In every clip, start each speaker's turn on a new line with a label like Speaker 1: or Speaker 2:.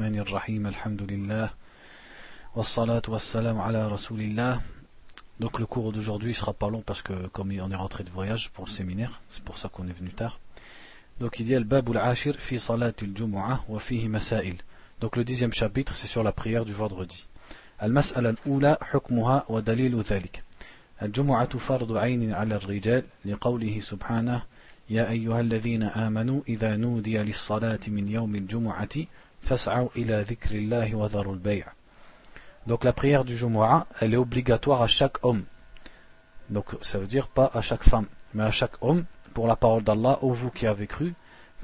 Speaker 1: الرحمن الرحيم الحمد لله والصلاة والسلام على رسول الله Donc le cours d'aujourd'hui sera pas long parce que comme on est rentré de voyage pour le séminaire, c'est pour ça qu'on est venu tard. Donc il y a le bab al-ashir fi salat al-jumu'ah wa fihi masail. Donc le dixième chapitre c'est sur la prière du vendredi. المسألة الأولى حكمها ودليل ذلك الجمعة فرض عين على الرجال لقوله سبحانه يا أيها الذين آمنوا إذا نودي للصلاة من يوم الجمعة فاسعوا إلى ذكر الله وذروا البيع Donc la prière du Jumu'ah, elle est obligatoire à chaque homme. Donc ça veut dire pas à chaque femme, mais à chaque homme, pour la parole d'Allah, ô vous qui avez cru.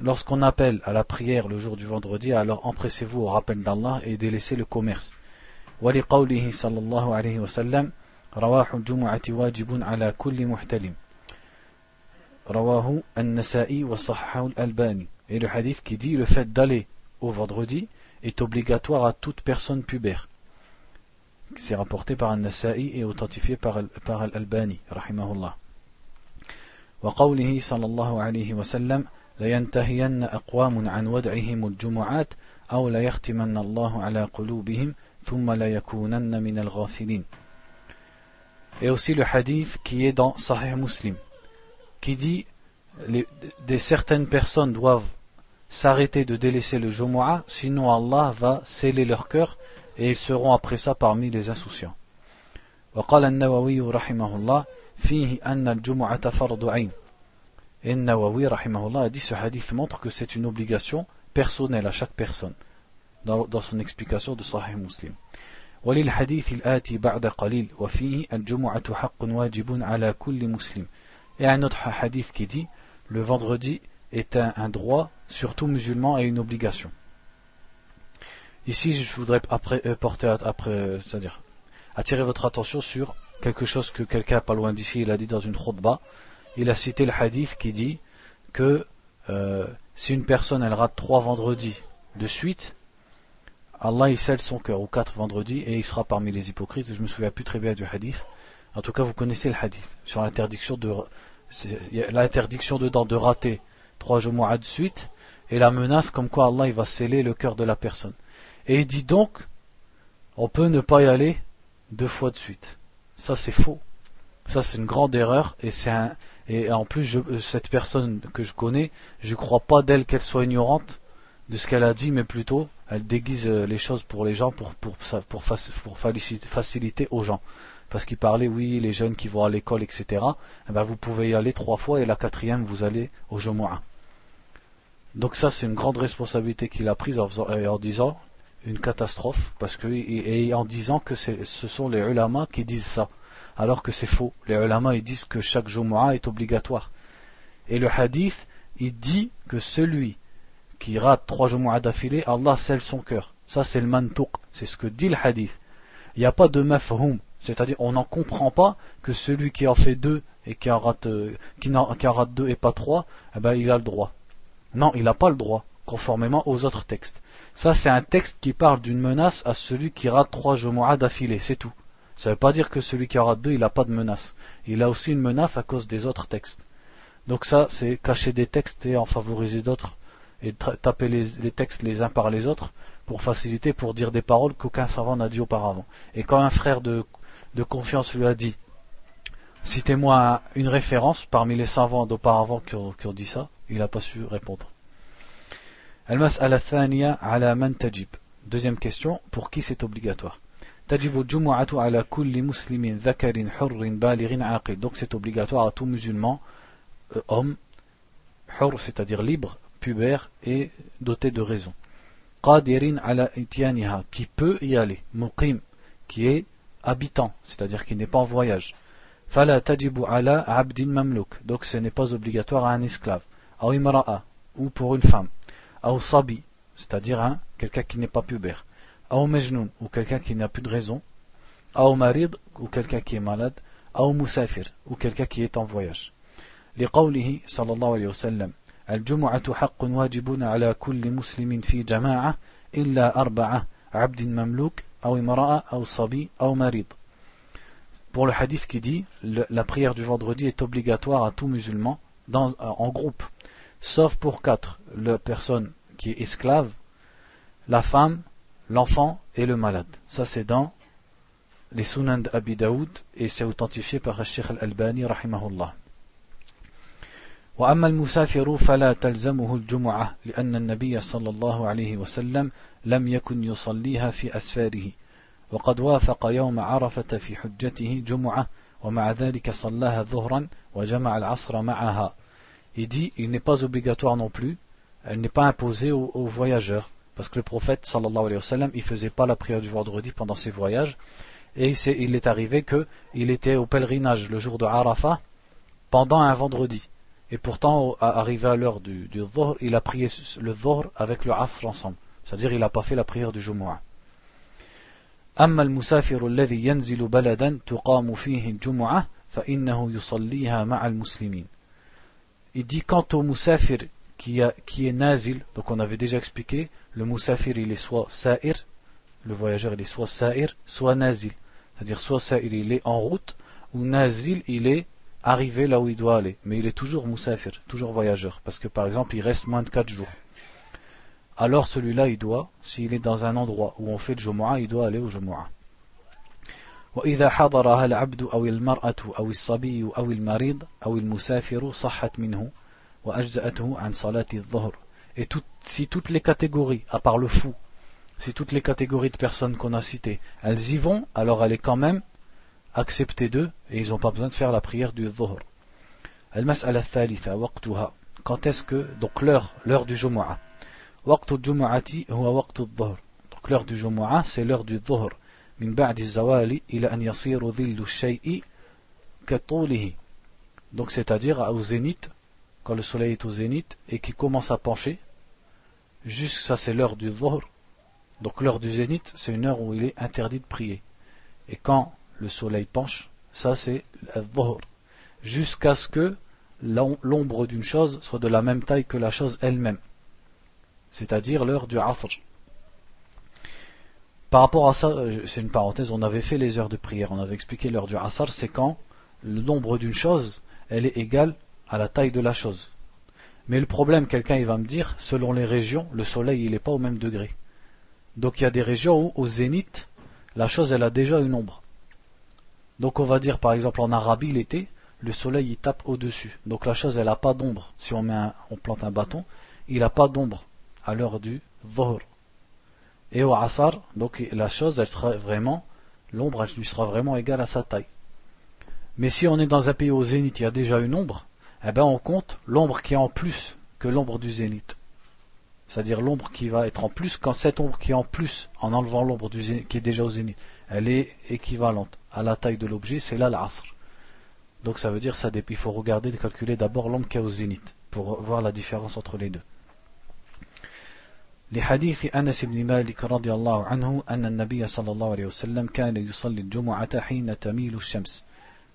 Speaker 1: Lorsqu'on appelle à la prière le jour du vendredi, alors empressez-vous au rappel d'Allah et délaissez le commerce. ولقوله صلى الله عليه وسلم رواح الجمعة واجب على كل محتلم رواه النسائي وصححه الألباني et le hadith qui dit le fait d'aller au vendredi est obligatoire à toute personne pubère c'est rapporté par النسائي et authentifié par, par الألباني رحمه الله وقوله صلى الله عليه وسلم لينتهين أقوام عن ودعهم الجمعات أو ليختمن الله على قلوبهم ثم ليكونن من الغافلين et aussi le hadith qui est dans Sahih Muslim qui dit les, des certaines personnes doivent s'arrêter de délaisser le Jumu'ah, sinon Allah va sceller leur cœur et ils seront après ça parmi les insouciants. وقال النووي رحمه الله فيه أن الجمعة فرض عين. Et Nawawi rahimahullah a dit ce hadith montre que c'est une obligation personnelle à chaque personne dans, dans son explication de Sahih Muslim. وللحديث الآتي بعد قليل وفيه الجمعة حق واجب على كل مسلم et un autre hadith qui dit le vendredi est un, un droit sur tout musulman et une obligation. Ici, je voudrais euh, porter c'est-à-dire attirer votre attention sur quelque chose que quelqu'un pas loin d'ici il a dit dans une khutbah. Il a cité le hadith qui dit que euh, si une personne elle rate trois vendredis de suite, Allah il scelle son cœur, ou quatre vendredis, et il sera parmi les hypocrites. Je me souviens plus très bien du hadith. En tout cas, vous connaissez le hadith sur l'interdiction de l'interdiction dedans de rater trois jours de suite et la menace comme quoi Allah il va sceller le cœur de la personne. Et il dit donc, on peut ne pas y aller deux fois de suite. Ça c'est faux. Ça c'est une grande erreur et c'est un et en plus je, cette personne que je connais, je crois pas d'elle qu'elle soit ignorante de ce qu'elle a dit, mais plutôt elle déguise les choses pour les gens pour pour pour, faciliter aux gens parce qu'il parlait, oui, les jeunes qui vont à l'école, etc. Eh ben, vous pouvez y aller trois fois et la quatrième, vous allez au Jumu'ah. Donc ça, c'est une grande responsabilité qu'il a prise en, en, disant une catastrophe, parce que et en disant que ce sont les ulama qui disent ça, alors que c'est faux. Les ulama ils disent que chaque Jumu'ah est obligatoire. Et le hadith, il dit que celui qui rate trois Jumu'ah d'affilée, Allah scelle son cœur. Ça, c'est le mantuq. C'est ce que dit le hadith. Il n'y a pas de mafhum. C'est-à-dire, on n'en comprend pas que celui qui en fait deux et qui en rate, euh, qui deux et pas trois, eh ben, il a le droit. Non, il n'a pas le droit, conformément aux autres textes. Ça, c'est un texte qui parle d'une menace à celui qui rate trois Jumu'ah d'affilée, c'est tout. Ça ne veut pas dire que celui qui rate deux, il n'a pas de menace. Il a aussi une menace à cause des autres textes. Donc ça, c'est cacher des textes et en favoriser d'autres, et taper les, textes les uns par les autres, pour faciliter, pour dire des paroles qu'aucun savant n'a dit auparavant. Et quand un frère de confiance lui a dit Citez-moi une référence parmi les savants d'auparavant qui, ont dit ça. Il n'a pas su répondre. Deuxième question, pour qui c'est obligatoire? Donc c'est obligatoire à tout musulman euh, homme c'est-à-dire libre pubère et doté de raison qui peut y aller qui est habitant, c'est-à-dire qui n'est pas en voyage. Fala tajibu ala abdin mamluk, donc ce n'est pas obligatoire à un esclave Aw imra'a, ou pour une femme. Aw sabi, c'est-à-dire un, quelqu'un qui n'est pas pubère. Aw majnoun, ou quelqu'un qui n'a plus de raison. Aw marid, ou quelqu'un qui est malade. Aw musafir, ou quelqu'un qui est en voyage. لقوله صلى الله عليه وسلم الجمعة حق واجب على كل مسلم في جماعة إلا أربعة عبد مملوك pour le hadith qui dit la prière du vendredi est obligatoire à tout musulman en groupe, Sauf pour quatre, la personne qui est esclave, la femme, l'enfant et le malade. Ça c'est dans les Sunan d'Abi Daoud et c'est authentifié par Sheikh al-Albani rahimahullah. وأما المسافر فلا تلزمه الجمعة لأن النبي صلى الله عليه وسلم لم يكن يصليها في أسفاره وقد وافق يوم عرفة في حجته جمعة ومع ذلك صلاها ظهرا وجمع العصر معها Il dit, il n'est pas obligatoire non plus, elle n'est pas imposée aux, aux voyageurs, parce que le prophète sallallahu alayhi wa sallam, il faisait pas la prière du vendredi pendant ses voyages, et il est arrivé qu'il était au pèlerinage le jour de Arafat pendant un vendredi. Et pourtant, arrivé à l'heure du, du il a prié le Dhuhr avec le Asr ensemble. C'est-à-dire il n'a pas fait la prière du Jumu'ah. أما المسافر الذي ينزل بلدا تقام فيه الجمعة فإنه يصليها مع المسلمين. il dit quant au musafir qui, est nazil, donc on avait déjà expliqué, le musafir il est soit sa'ir, le voyageur il est soit sa'ir, soit nazil. C'est-à-dire soit sa'ir il est en route, ou nazil il est arriver là où il doit aller. Mais il est toujours moussafir, toujours voyageur. Parce que par exemple, il reste moins de 4 jours. Alors celui-là, il doit, s'il est dans un endroit où on fait le Jumu'ah, il doit aller au Jumu'ah. وإذا حضرها العبد أو المرأة أو الصبي أو المريض أو المسافر صحت منه وأجزأته عن صلاة الظهر. Et tout, si toutes les catégories, à part le fou, si toutes les catégories de personnes qu'on a citées, elles y vont, alors elle est quand même accepter d'eux et ils n'ont pas besoin de faire la prière du dhuhr. المسألة الثالثة وقتها quand est-ce que donc l'heure l'heure du Jumu'ah وقت الجمعة هو وقت الظهر donc l'heure du Jumu'ah c'est l'heure du dhuhr من بعد الزوال إلى أن يصير ظل الشيء كطوله donc c'est-à-dire au zénith quand le soleil est au zénith et qui commence à pencher jusque ça c'est l'heure du dhuhr donc l'heure du zénith c'est une heure où il est interdit de prier et quand le soleil penche, ça c'est dhuhr, jusqu'à ce que l'ombre d'une chose soit de la même taille que la chose elle-même, c'est-à-dire l'heure du asr. Par rapport à ça, c'est une parenthèse, on avait fait les heures de prière, on avait expliqué l'heure du asr, c'est quand le nombre d'une chose, elle est égale à la taille de la chose. Mais le problème, quelqu'un il va me dire, selon les régions, le soleil il n'est pas au même degré. Donc il y a des régions où, au zénith, la chose elle a déjà une ombre. Donc on va dire par exemple en Arabie l'été, le soleil il tape au-dessus. Donc la chose elle n'a pas d'ombre. Si on, met on plante un bâton, il n'a pas d'ombre à l'heure du dhuhr. Et au asar, donc la chose elle sera vraiment, l'ombre elle lui sera vraiment égale à sa taille. Mais si on est dans un pays au zénith, il y a déjà une ombre, eh ben on compte l'ombre qui est en plus que l'ombre du zénith. C'est-à-dire l'ombre qui va être en plus quand cette ombre qui est en plus, en enlevant l'ombre qui est déjà au zénith, elle est équivalente à la taille de l'objet, c'est là l'asr. Donc ça veut dire ça il faut regarder calculer d'abord l'ombre qui est au zénith pour voir la différence entre les deux. لحديث أنس بن مالك رضي الله عنه أن النبي صلى الله عليه وسلم كان يصلي الجمعة حين تميل الشمس.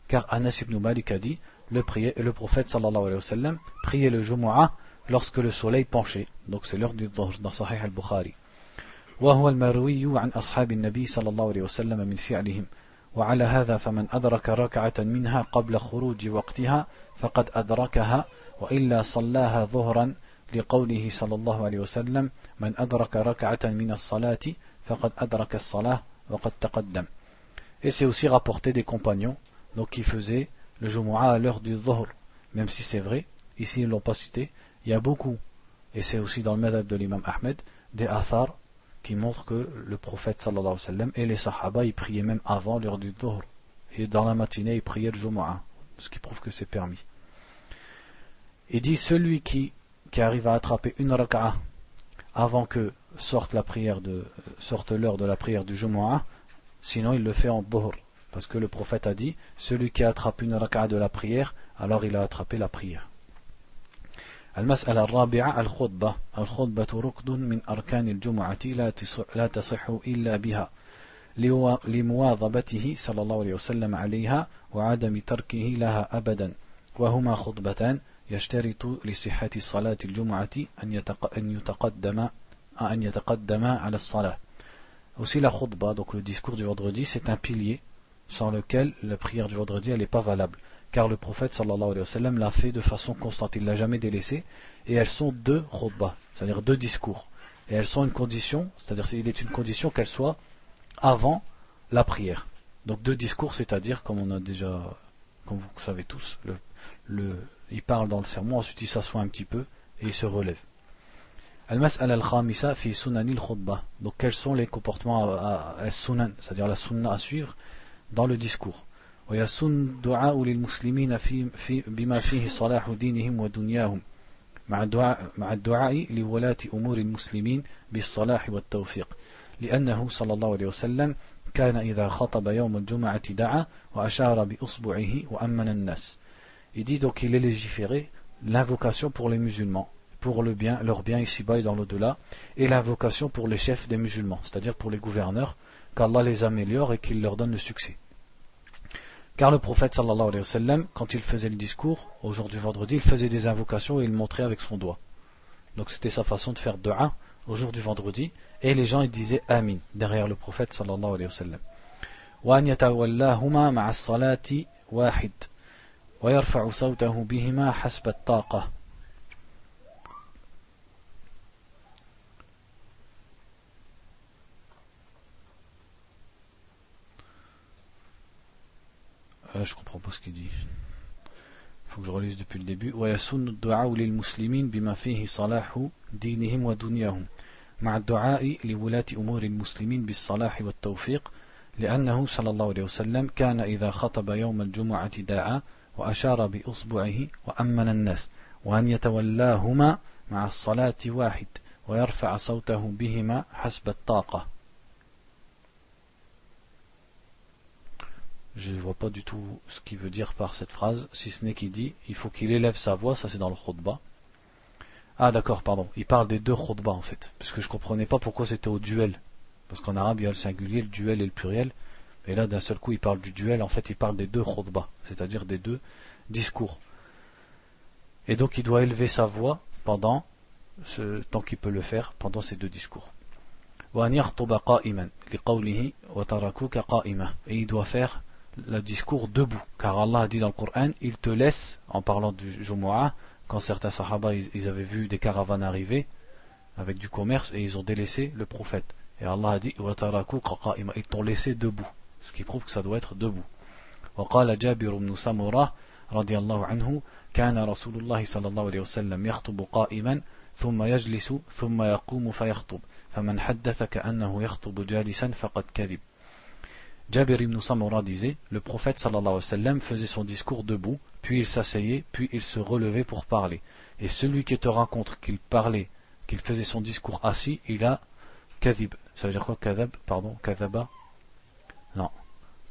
Speaker 1: Car Anas ibn Malik a dit le, prier, le prophète sallallahu alayhi wa sallam priait le Jumu'ah lorsque le soleil penchait. Donc c'est l'heure du dans Sahih al-Bukhari. وهو المروي عن أصحاب النبي صلى الله عليه وسلم من فعلهم وعلى هذا فمن أدرك ركعة منها قبل خروج وقتها فقد أدركها وإلا صلاها ظهرا لقوله صلى الله عليه وسلم من أدرك ركعة من الصلاة فقد أدرك الصلاة وقد تقدم Et c'est aussi rapporté des compagnons donc qui faisaient le Jumu'ah à l'heure du Dhuhr. Même si c'est vrai, ici ils ne l'ont pas cité, il y a beaucoup, et c'est aussi dans le madhab de l'imam Ahmed, des athar qui montre que le prophète sallallahu alayhi wa sallam et les sahaba ils priaient même avant l'heure du dhuhr et dans la matinée ils priaient le Jumu'ah ce qui prouve que c'est permis il dit celui qui, qui arrive à attraper une raka'a avant que sorte la prière de sorte l'heure de la prière du Jumu'ah sinon il le fait en dhuhr parce que le prophète a dit celui qui attrape une raka'a de la prière alors il a attrapé la prière المسألة الرابعة الخطبة الخطبة ركن من أركان الجمعة لا تصح إلا بها لمواظبته صلى الله عليه وسلم عليها وعدم تركه لها أبدا وهما خطبتان يشترط لصحة صلاة الجمعة أن يتقدم أن يتقدم على الصلاة Aussi la khutbah, donc le discours du vendredi, c'est un pilier sans lequel la prière du vendredi elle n'est pas valable. car le prophète sallallahu alayhi wa sallam l'a fait de façon constante, il l'a jamais délaissé, et elles sont deux khutbah, c'est-à-dire deux discours. et elles sont une condition, c'est-à-dire qu'il est une condition qu'elles soient avant la prière. Donc deux discours, c'est-à-dire, comme on a déjà, comme vous savez tous, le, il parle dans le sermon, ensuite il s'assoit un petit peu et il se relève. Al-mas'ala al-khamisa fi sunanil khutbah. Donc quels sont les comportements à, sunan, c'est-à-dire la sunna à suivre dans le discours. ويسن دعاء للمسلمين في, في بما فيه صلاح دينهم ودنياهم مع الدعاء, مع الدعاء لولاة أمور المسلمين بالصلاح والتوفيق لأنه صلى الله عليه وسلم كان إذا خطب يوم الجمعة دعا وأشار بأصبعه وأمن الناس il dit donc qu'il est légiféré l'invocation pour les musulmans pour le bien, leur bien ici-bas et dans l'au-delà, et l'invocation pour les chefs des musulmans, c'est-à-dire pour les gouverneurs, qu'Allah les améliore et qu'il leur donne le succès. Car le prophète sallallahu alayhi wa sallam, quand il faisait le discours, au jour du vendredi, il faisait des invocations et il montrait avec son doigt. Donc c'était sa façon de faire dua au jour du vendredi, et les gens ils disaient Amin derrière le prophète sallallahu alayhi wa sallam. ويرفع صوته بهما حسب الطاقة Euh, je comprends pas ce qu'il dit. faut que je relise depuis le début. ويسن الدعاء للمسلمين بما فيه صلاح دينهم ودنياهم مع الدعاء لولاة أمور المسلمين بالصلاح والتوفيق لأنه صلى الله عليه وسلم كان إذا خطب يوم الجمعة دعا وأشار بإصبعه وأمن الناس وأن يتولاهما مع الصلاة واحد ويرفع صوته بهما حسب الطاقة Je ne vois pas du tout ce qu'il veut dire par cette phrase, si ce n'est qu'il dit il faut qu'il élève sa voix, ça c'est dans le khutbah. Ah d'accord, pardon, il parle des deux khutbah en fait, parce que je comprenais pas pourquoi c'était au duel. Parce qu'en arabe il y a le singulier, le duel et le pluriel, et là d'un seul coup il parle du duel, en fait il parle des deux khutbah, c'est-à-dire des deux discours. Et donc il doit élever sa voix pendant ce temps qu'il peut le faire, pendant ces deux discours. Et il doit faire le discours debout. Car Allah a dit dans le Coran, il te laisse, en parlant du Jumu'ah, quand certains sahaba ils, avaient vu des caravanes arriver avec du commerce et ils ont délaissé le prophète. Et Allah a dit, ils t'ont laissé debout Ce qui prouve que ça doit être debout. وقال جابر بن سمرة رضي الله عنه كان رسول الله صلى الله عليه وسلم يخطب قائما ثم يجلس ثم يقوم فيخطب فمن حدث كأنه يخطب جالسا فقد كذب Jabir ibn Samura disait Le prophète sallallahu alayhi wa sallam faisait son discours debout, puis il s'asseyait, puis il se relevait pour parler. Et celui qui te rencontre qu'il parlait, qu'il faisait son discours assis, il a kadhib. Ça veut dire quoi kadhab Pardon, kadhaba non.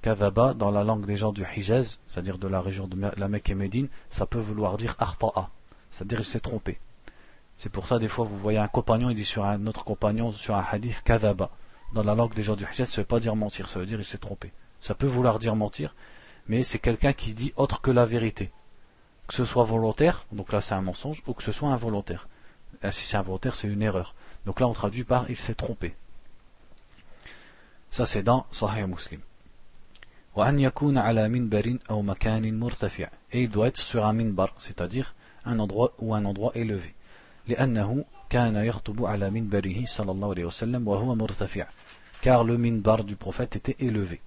Speaker 1: Kadhaba, dans la langue des gens du Hijaz, c'est-à-dire de la région de la Mecque et Médine, ça peut vouloir dire arta'a, c'est-à-dire il s'est trompé. C'est pour ça, des fois, vous voyez un compagnon, il dit sur un autre compagnon, sur un hadith, kadhaba dans la langue des gens du Hijaz, ça ne veut pas dire mentir, ça veut dire il s'est trompé. Ça peut vouloir dire mentir, mais c'est quelqu'un qui dit autre que la vérité. Que ce soit volontaire, donc là c'est un mensonge, ou que ce soit involontaire. si c'est involontaire, c'est une erreur. Donc là on traduit par il s'est trompé. Ça c'est dans Sahih Muslim. Et il doit être sur un minbar, c'est-à-dire un endroit ou un endroit élevé. car le minbar du prophète était élevé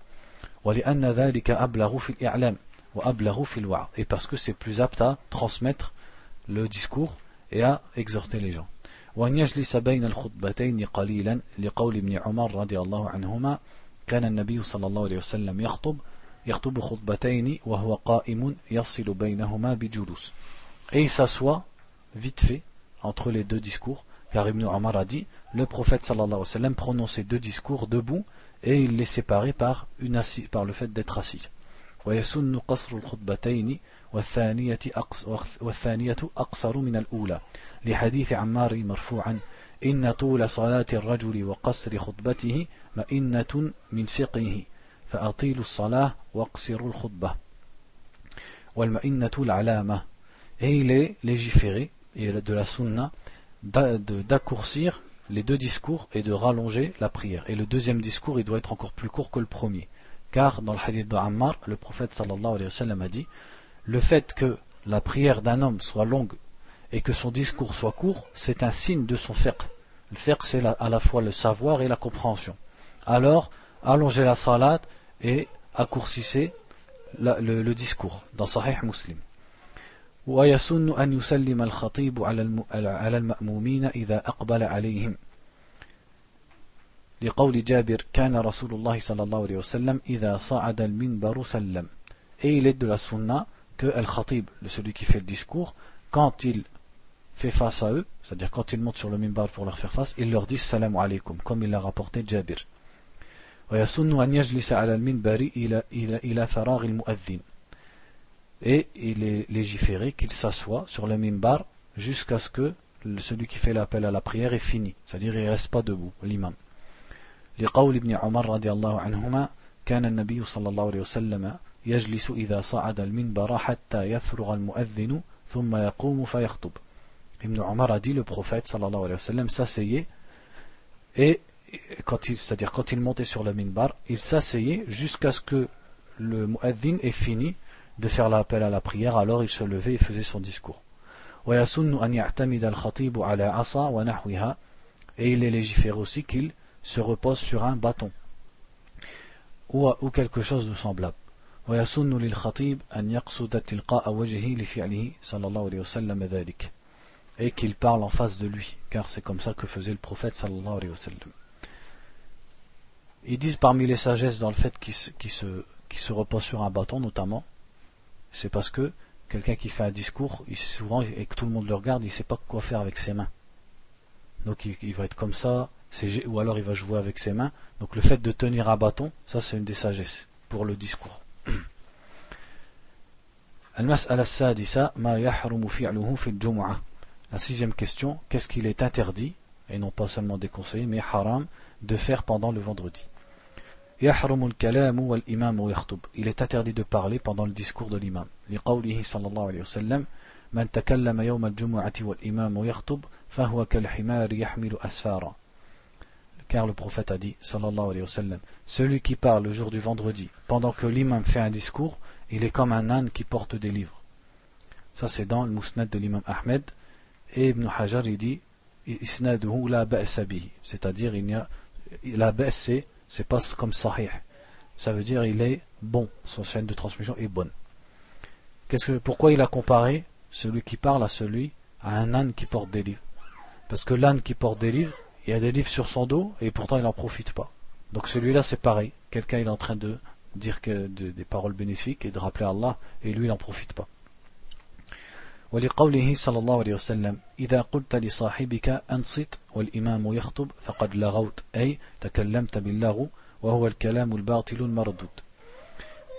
Speaker 1: et parce que c'est plus apte à transmettre le discours et à exhorter les gens وأن يجلس بين الخطبتين قليلا لقول ابن عمر رضي الله عنهما كان النبي صلى الله عليه وسلم يخطب يخطب خطبتين وهو قائم يصل بينهما بجلوس et il s'assoit vite fait entre les deux discours, car Ibn Omar a dit le prophète sallallahu alayhi wa sallam prononçait deux discours debout et il les séparait par, une assis, par le fait d'être assis. ويسن قصر الخطبتين والثانية أقصر من الأولى لحديث عمار مرفوعا إن طول صلاة الرجل وقصر خطبته مئنة من فقهه فأطيلوا الصلاة واقصروا الخطبة والمئنة العلامة et il est légiféré et de la sunna d'accourcir les deux discours et de rallonger la prière. Et le deuxième discours, il doit être encore plus court que le premier. Car dans le hadith de Ammar, le prophète sallallahu alayhi wa sallam a dit le fait que la prière d'un homme soit longue et que son discours soit court, c'est un signe de son fiqh. Le fiqh, c'est à la fois le savoir et la compréhension. Alors, allongez la salat et accourcissez le, le, discours dans Sahih Muslim. ويسن أن يسلم الخطيب على المأمومين إذا أقبل عليهم لقول جابر كان رسول الله صلى الله عليه وسلم إذا صعد المنبر سلم et il est de la sunna que Al-Khatib, celui qui fait le discours, quand il fait face à eux, c'est-à-dire quand il monte sur le minbar pour leur faire face, il leur dit salam alaikum, comme il l'a rapporté Jabir. Et il est légiféré qu'il s'assoit sur le minbar jusqu'à ce que celui qui fait l'appel à la prière est fini, c'est-à-dire il ne reste pas debout, l'imam. لقول ابن عمر رضي الله عنهما كان النبي صلى الله عليه وسلم يجلس إذا صعد المنبر حتى يفرغ المؤذن ثم يقوم فيخطب Ibn Omar a dit le prophète sallallahu alayhi wa sallam s'asseyait et quand il, c'est-à-dire quand il montait sur le minbar, il s'asseyait jusqu'à ce que le muaddin ait fini de faire l'appel à la prière, alors il se levait et faisait son discours. Et il est légiféré aussi qu'il se repose sur un bâton ou, ou quelque chose de semblable. ويسن للخطيب أن يقصد تلقاء وجهه لفعله صلى الله عليه وسلم ذلك et qu'il parle en face de lui car c'est comme ça que faisait le prophète sallallahu alayhi wa sallam ils disent parmi les sagesses dans le fait qu'il se, qu se, qu se repose sur un bâton notamment c'est parce que quelqu'un qui fait un discours souvent et que tout le monde le regarde il ne sait pas quoi faire avec ses mains donc il, va être comme ça ou alors il va jouer avec ses mains. Donc le fait de tenir un bâton, ça c'est une des sagesses pour le discours. La sixième question, qu'est-ce qu'il est interdit, et non pas seulement déconseillé, mais haram, de faire pendant le vendredi? Il est interdit de parler pendant le discours de l'imam. Car le prophète a dit, sallallahu celui qui parle le jour du vendredi, pendant que l'imam fait un discours, il est comme un âne qui porte des livres. Ça c'est dans le mousnad de l'imam Ahmed, et Ibn Hajar il dit, isnaduhu la c'est-à-dire il y a la c'est c'est pas comme sahih. Ça veut dire il est bon, son chaîne de transmission est bonne. Pourquoi il a comparé celui qui parle à celui à un âne qui porte des livres? Parce que l'âne qui porte des livres, il y a des livres sur son dos et pourtant il n'en profite pas. Donc celui-là c'est pareil. Quelqu'un est en train de dire des paroles bénéfiques et de rappeler Allah et lui il n'en profite pas. ولقوله صلى الله عليه وسلم إذا قلت لصاحبك أنصت والإمام يخطب فقد لغوت أي تكلمت باللغو وهو الكلام الباطل المردود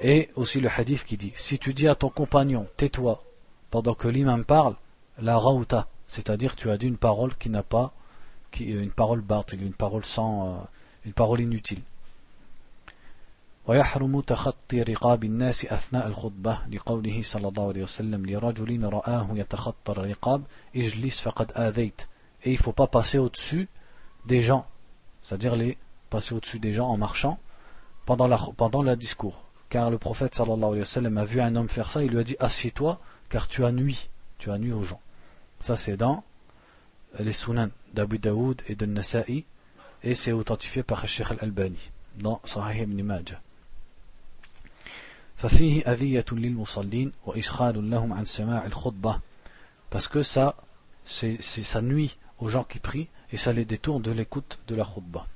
Speaker 1: Et aussi le hadith qui dit Si tu dis à ton compagnon, tais-toi, pendant que l'imam parle, la rauta, c'est-à-dire tu as dit une parole qui n'a pas une parole batil, une parole sans, euh, une parole inutile. ويحرم تخطي رقاب الناس أثناء الخطبة لقوله صلى الله عليه وسلم لرجل رآه يتخطى الرقاب اجلس فقد آذيت et il faut pas passer au-dessus des gens c'est-à-dire les passer au-dessus des gens en marchant pendant la, pendant le discours car le prophète sallallahu alayhi wa sallam a vu un homme faire ça il lui a dit assieds-toi car tu as nuit tu as nuit aux gens ça c'est dans les sunan d'Abu Daoud et de Nasa'i et c'est authentifié par le Sheikh al-Albani dans Sahih ibn Majah. ففيه أذية للمصلين وإشغال لهم عن سماع الخطبة parce que ça c'est, ça nuit aux gens qui prient et ça les détourne de l'écoute de la khutbah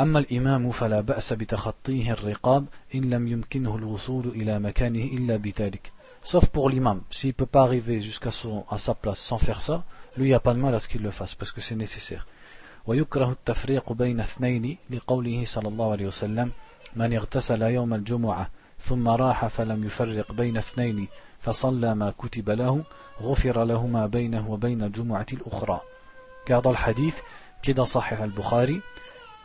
Speaker 1: أما الإمام فلا بأس بتخطيه الرقاب إن لم يمكنه الوصول إلى مكانه إلا بذلك Sauf pour l'imam. S'il peut pas arriver jusqu'à à sa place sans faire ça, lui, il n'y a pas de mal à ce qu'il le fasse, parce que c'est nécessaire. ويكره التفريق بين اثنين لقوله صلى الله عليه وسلم من اغتسل يوم الجمعة ثم راح فلم يفرق بين اثنين فصلى ما كتب له غفر له ما بينه وبين الجمعة الأخرى car dans le hadith qui est dans Sahih al-Bukhari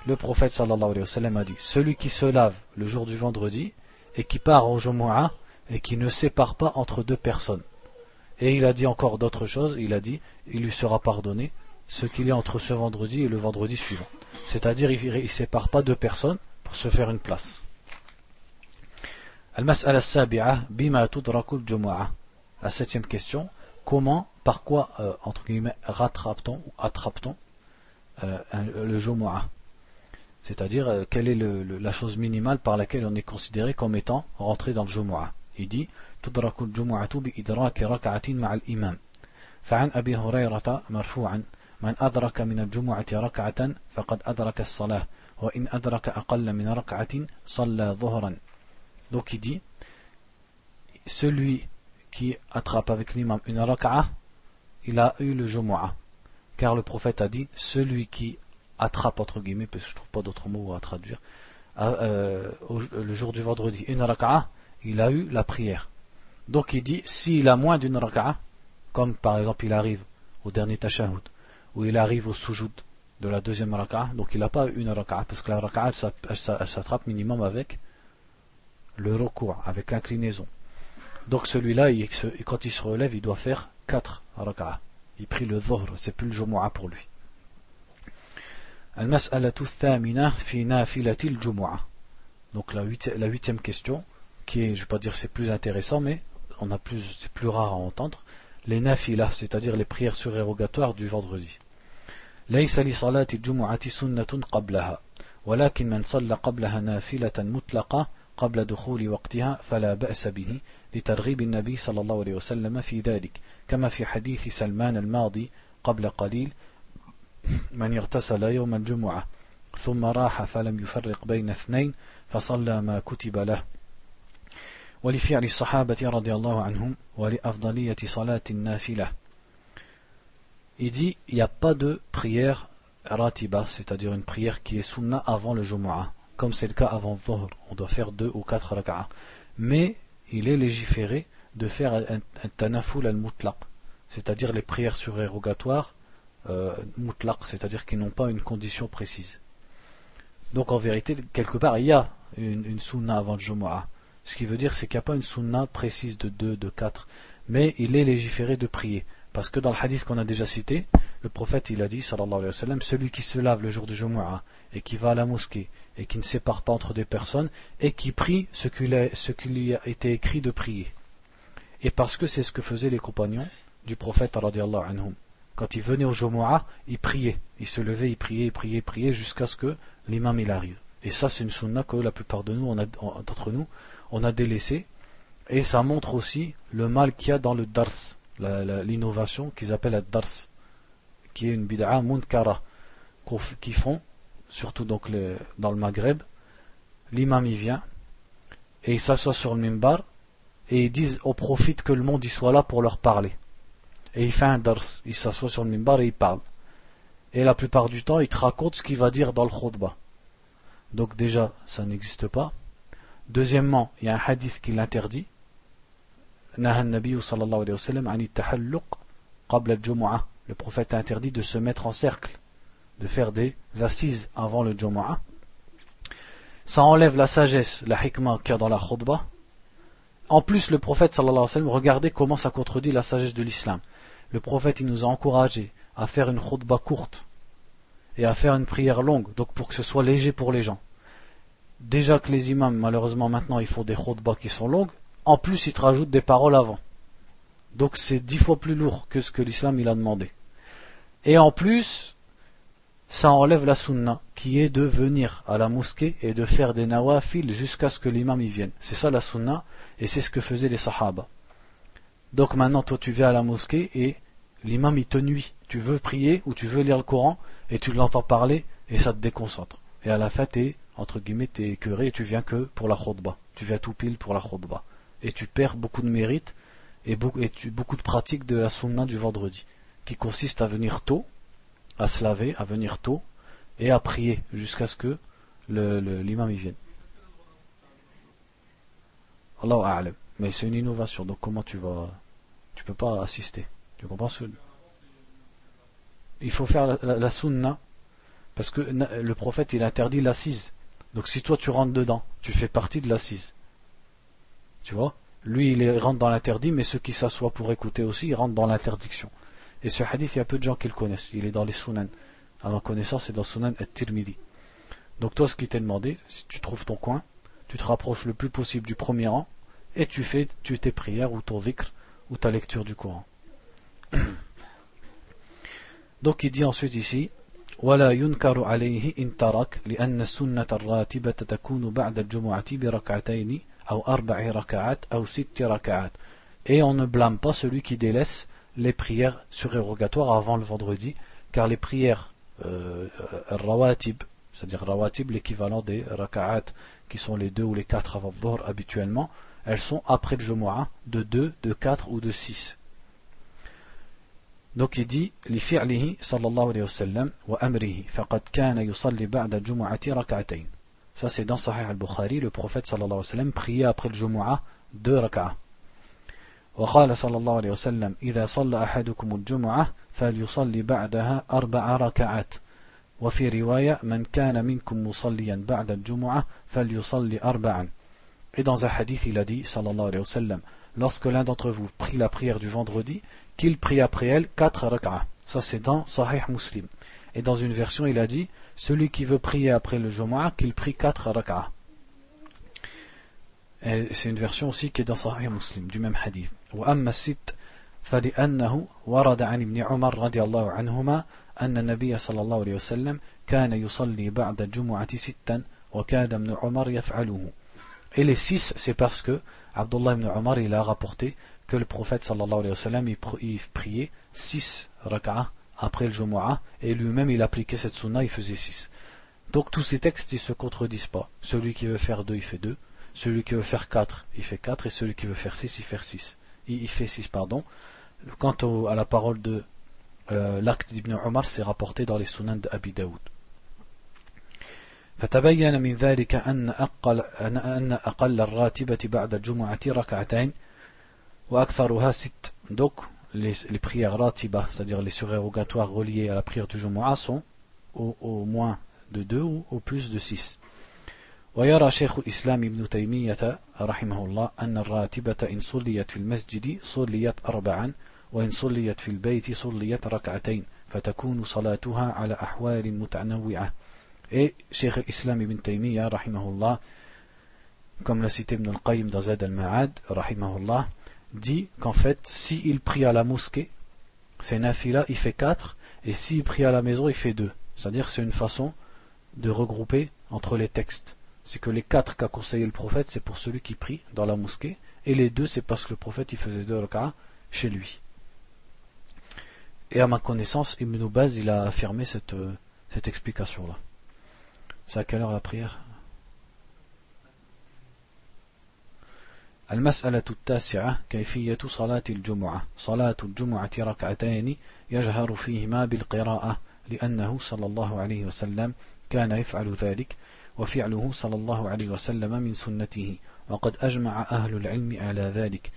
Speaker 1: le prophète sallallahu alayhi wa sallam a dit celui qui se lave le jour du vendredi et qui part au Jumu'ah et qui ne sépare pas entre deux personnes. Et il a dit encore d'autres choses, il a dit, il lui sera pardonné ce qu'il y a entre ce vendredi et le vendredi suivant. C'est-à-dire, il ne sépare pas deux personnes pour se faire une place. La septième question, comment, par quoi, euh, entre guillemets, rattrape-t-on ou attrape-t-on euh, le Jumu'ah C'est-à-dire, euh, quelle est la chose minimale par laquelle on est considéré comme étant rentré dans le Jumu'ah Il dit تدرك الجمعة بإدراك ركعة مع الإمام فعن أبي هريرة مرفوعا من أدرك من الجمعة ركعة فقد أدرك الصلاة donc il dit, celui qui attrape avec l'imam une raka'a, il a eu le jumu'ah. Car le prophète a dit, celui qui attrape, entre guillemets, parce que je trouve pas d'autres mots à traduire, euh, le jour du vendredi, une raka'a, il a eu la prière. Donc il dit, s'il a moins d'une raka'a, comme par exemple il arrive au dernier tashahud, ou il arrive au sujoud, de la deuxième raka'a, donc il n'a pas une raka'a, parce que la raka'a, elle, s'attrape minimum avec le recours, avec l'inclinaison. Donc celui-là, quand il se relève, il doit faire 4 raka'a. Il prie le dhuhr, c'est plus le jumu'ah pour lui. Donc la, la huitième question, qui est, je ne vais pas dire c'est plus intéressant, mais on a plus, c'est plus rare à entendre, les nafilas, c'est-à-dire les prières surérogatoires du vendredi. ليس لصلاة الجمعة سنة قبلها ولكن من صلى قبلها نافلة مطلقة قبل دخول وقتها فلا بأس به لترغيب النبي صلى الله عليه وسلم في ذلك كما في حديث سلمان الماضي قبل قليل من اغتسل يوم الجمعة ثم راح فلم يفرق بين اثنين فصلى ما كتب له. ولفعل الصحابة رضي الله عنهم ولأفضلية صلاة النافلة. Il dit, il n'y a pas de prière ratiba, c'est-à-dire une prière qui est sunna avant le Jumu'ah, comme c'est le cas avant Dhuhr. On doit faire deux ou quatre raka'ah. Mais il est légiféré de faire un, tanaful al-mutlaq, c'est-à-dire les prières surérogatoires euh, mutlaq, c'est-à-dire qui n'ont pas une condition précise. Donc en vérité, quelque part, il y a une, une avant le Jumu'ah. Ce qui veut dire, c'est qu'il n'y a pas une sunna précise de deux, de quatre, mais il est légiféré de prier. Parce que dans le hadith qu'on a déjà cité, le prophète il a dit, sallallahu alayhi wa sallam, celui qui se lave le jour du Jumu'ah et qui va à la mosquée et qui ne sépare pas entre des personnes et qui prie ce qui lui a été écrit de prier. Et parce que c'est ce que faisaient les compagnons du prophète anhum. Quand ils venaient au Jumu'ah, ils priaient. Ils se levaient, ils priaient, ils priaient, ils priaient jusqu'à ce que l'imam il arrive. Et ça c'est une sunna que la plupart de nous, d'entre nous, on a délaissé. Et ça montre aussi le mal qu'il y a dans le dars, l'innovation qu'ils appellent la dars, qui est une bid'a munkara, qui font surtout donc dans le Maghreb, l'imam y vient et il s'assoit sur le mimbar et ils disent au prophète que le monde y soit là pour leur parler. Et il fait un dars, il s'assoit sur le mimbar et il parle. Et la plupart du temps, il te raconte ce qu'il va dire dans le khutbah. Donc déjà, ça n'existe pas. Deuxièmement, il y a un hadith qui l'interdit. Le prophète interdit de se mettre en cercle de faire des assises avant le Jumu'ah. Ça enlève la sagesse, la hikmah qu'il y a dans la khutbah. En plus, le prophète sallallahu alayhi wa sallam, regardez comment ça contredit la sagesse de l'islam. Le prophète, il nous a encouragé à faire une khutbah courte et à faire une prière longue, donc pour que ce soit léger pour les gens. Déjà que les imams, malheureusement maintenant, ils font des khutbahs qui sont longues, en plus ils te rajoutent des paroles avant. Donc c'est dix fois plus lourd que ce que l'islam il a demandé. Et en plus, ça enlève la sunna, qui est de venir à la mosquée et de faire des nawafil jusqu'à ce que l'imam y vienne. C'est ça la sunna, et c'est ce que faisaient les sahaba. Donc maintenant, toi, tu viens à la mosquée et l'imam il te nuit. Tu veux prier ou tu veux lire le Coran et tu l'entends parler et ça te déconcentre. Et à la fin, t'es, entre guillemets, t'es écœuré et tu viens que pour la khutbah. Tu viens tout pile pour la khutbah. Et tu perds beaucoup de mérite et beaucoup, beaucoup de pratique de la sunna du vendredi, qui consiste à venir tôt à se laver, à venir tôt et à prier jusqu'à ce que l'imam y vienne. Allah a'lam. Mais c'est une innovation, donc comment tu vas. Tu peux pas assister. Tu comprends. Il faut faire la, sunna, parce que le prophète il interdit l'assise. Donc si toi tu rentres dedans, tu fais partie de l'assise. Tu vois Lui il rentre dans l'interdit, mais ceux qui s'assoient pour écouter aussi, ils rentrent dans l'interdiction. Et ce hadith, il y a peu de gens qui le connaissent. Il est dans les Sunan. À ma connaissance, c'est dans Sunan et Tirmidhi. Donc toi, ce qui t'est demandé, si tu trouves ton coin, tu te rapproches le plus possible du premier rang et tu fais tu tes prières ou ton zikr ou ta lecture du Coran. Donc il dit ensuite ici ولا ينكر عليه إن ترك لأن السنة الراتبة تكون بعد الجمعة بركعتين أو أربع ركعات أو ست ركعات Et on ne blâme pas celui qui délaisse les prières surérogatoires avant le vendredi, car les prières euh, rawatib, c'est-à-dire rawatib, l'équivalent des raka'at, qui sont les deux ou les quatre avant le habituellement, elles sont après le Jumu'ah de 2, de 4 ou de 6. Donc il dit لفعله صلى الله عليه وسلم وأمره فقد كان يصلي بعد الجمعة ركعتين Ça c'est dans Sahih al-Bukhari, le prophète sallallahu alayhi wa sallam priait après le Jumu'ah deux rak'ah. وقال صلى الله عليه وسلم إذا صلى أحدكم الجمعة فليصلي بعدها أربع ركعات وفي رواية من كان منكم مصليا بعد الجمعة فليصلي أربعا Et dans un hadith, il a dit, sallallahu alayhi wa sallam, lorsque l'un d'entre vous prie la prière du vendredi, qu'il prie après elle quatre rak'ah. Ça c'est dans Sahih Muslim. Et dans une version, il a dit celui qui veut prier après le Jumu'ah, qu'il prie quatre rak'ah. C'est une version aussi qui est dans Sahih Muslim, du même hadith. وأما الست فلأنه ورد عن ابن عمر رضي الله عنهما أن النبي صلى الله عليه وسلم كان يصلي بعد الجمعة ستا وكان ابن عمر يفعله. Et les six, c'est parce que Abdullah ibn Omar il a rapporté que le prophète sallallahu alayhi wa sallam il priait six rak'ah après le Jumu'ah et lui-même il appliquait cette sunna, il faisait six. Donc tous ces textes ils se contredisent pas. Celui qui veut faire deux, il fait deux. Celui qui veut faire quatre, il fait quatre. Et celui qui veut faire six, il fait six. Il, fait six, pardon. Quant à la parole de euh, l'acte d'Ibn Omar, c'est rapporté dans les sunan d'Abi Daoud. فتبين من ذلك أن أقل, أن أقل الراتبة بعد الجمعة ركعتين وأكثرها ست donc les, les prières ratiba c'est-à-dire les surérogatoires reliés à la prière du Jumu'ah sont au, au moins de deux ou au plus de six ويرى شيخ الإسلام ابن تيمية رحمه الله أن الراتبة إن صليت في المسجد صليت أربعا وإن صليت في البيت صليت ركعتين فتكون صلاتها على أحوال متنوعة Et Cheikh Islam ibn Taymiyyah, rahimahullah, comme l'a cité Ibn al-Qayyim dans Zad al-Ma'ad, rahimahullah, dit qu'en fait, s'il prie à la mosquée, c'est nafila, il fait 4, et s'il prie à la maison, il fait 2. C'est-à-dire c'est une façon de regrouper entre les textes. C'est que les 4 qu'a conseillé le prophète, c'est pour celui qui prie dans la mosquée, et les 2, c'est parce que le prophète, il faisait 2 rak'ah chez lui. Et à ma connaissance, Ibn Baz, il a affirmé cette, cette explication-là. C'est à quelle heure la prière? المسألة التاسعة كيفية صلاة الجمعة؟ صلاة الجمعة ركعتين يجهر فيهما بالقراءة لأنه صلى الله عليه وسلم كان يفعل ذلك وفعله صلى الله عليه وسلم من سنته وقد أجمع أهل العلم على ذلك.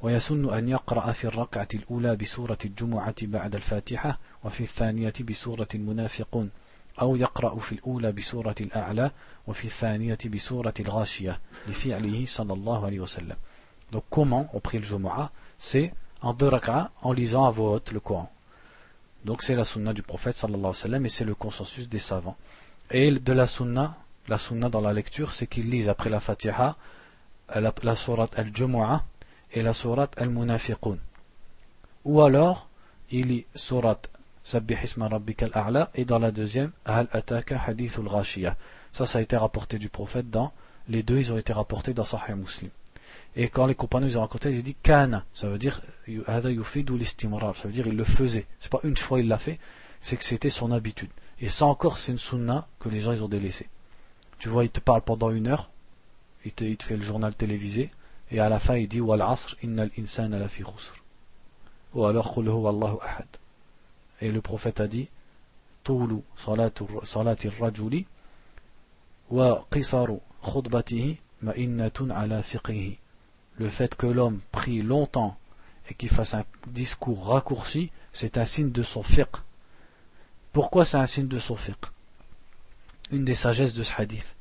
Speaker 1: ويسن أن يقرأ في الركعة الأولى بسورة الجمعة بعد الفاتحة وفي الثانية بسورة المنافقون. أو يقرأ في الأولى بسورة الأعلى وفي الثانية بسورة الغاشية لفعله صلى الله عليه وسلم Donc comment on prie le Jumu'ah C'est en deux rak'ah en lisant à voix haute le Coran. Donc c'est la sunna du prophète sallallahu alayhi wa sallam et c'est le consensus des savants. Et de la sunna, la sunna dans la lecture, c'est qu'il lise après la Fatiha la, la sourate al-Jumu'ah et la sourate al-Munafiqun. Ou alors, il lit sourate et dans la deuxième. Ça, ça a été rapporté du prophète dans les deux, ils ont été rapportés dans Sahih Muslim. Et quand les compagnons ils ont raconté, ils ont dit Kana, ça veut dire ça veut dire il le faisait. C'est pas une fois il l'a fait, c'est que c'était son habitude. Et ça encore, c'est une sunna que les gens ils ont délaissé. Tu vois, il te parle pendant une heure, il te, il te fait le journal télévisé, et à la fin il dit. Ou alors. Et le prophète a dit Le fait que l'homme prie longtemps et qu'il fasse un discours raccourci, c'est un signe de son fiqh. Pourquoi c'est un signe de son fiqh? Une des sagesses de ce hadith.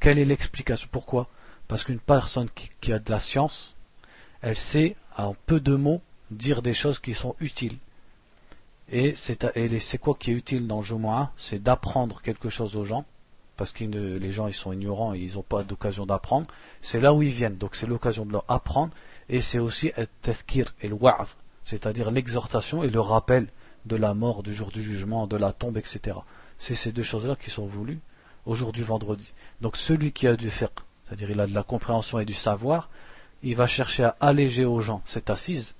Speaker 1: Quelle est l'explication? Pourquoi? Parce qu'une personne qui a de la science, elle sait en peu de mots dire des choses qui sont utiles. Et c'est quoi qui est utile dans le Jumu'ah C'est d'apprendre quelque chose aux gens, parce que les gens ils sont ignorants et ils n'ont pas d'occasion d'apprendre. C'est là où ils viennent, donc c'est l'occasion de leur apprendre. Et c'est aussi le et le c'est-à-dire l'exhortation et le rappel de la mort, du jour du jugement, de la tombe, etc. C'est ces deux choses-là qui sont voulues aujourd'hui vendredi. Donc celui qui a du fiqh, c'est-à-dire il a de la compréhension et du savoir, il va chercher à alléger aux gens cette assise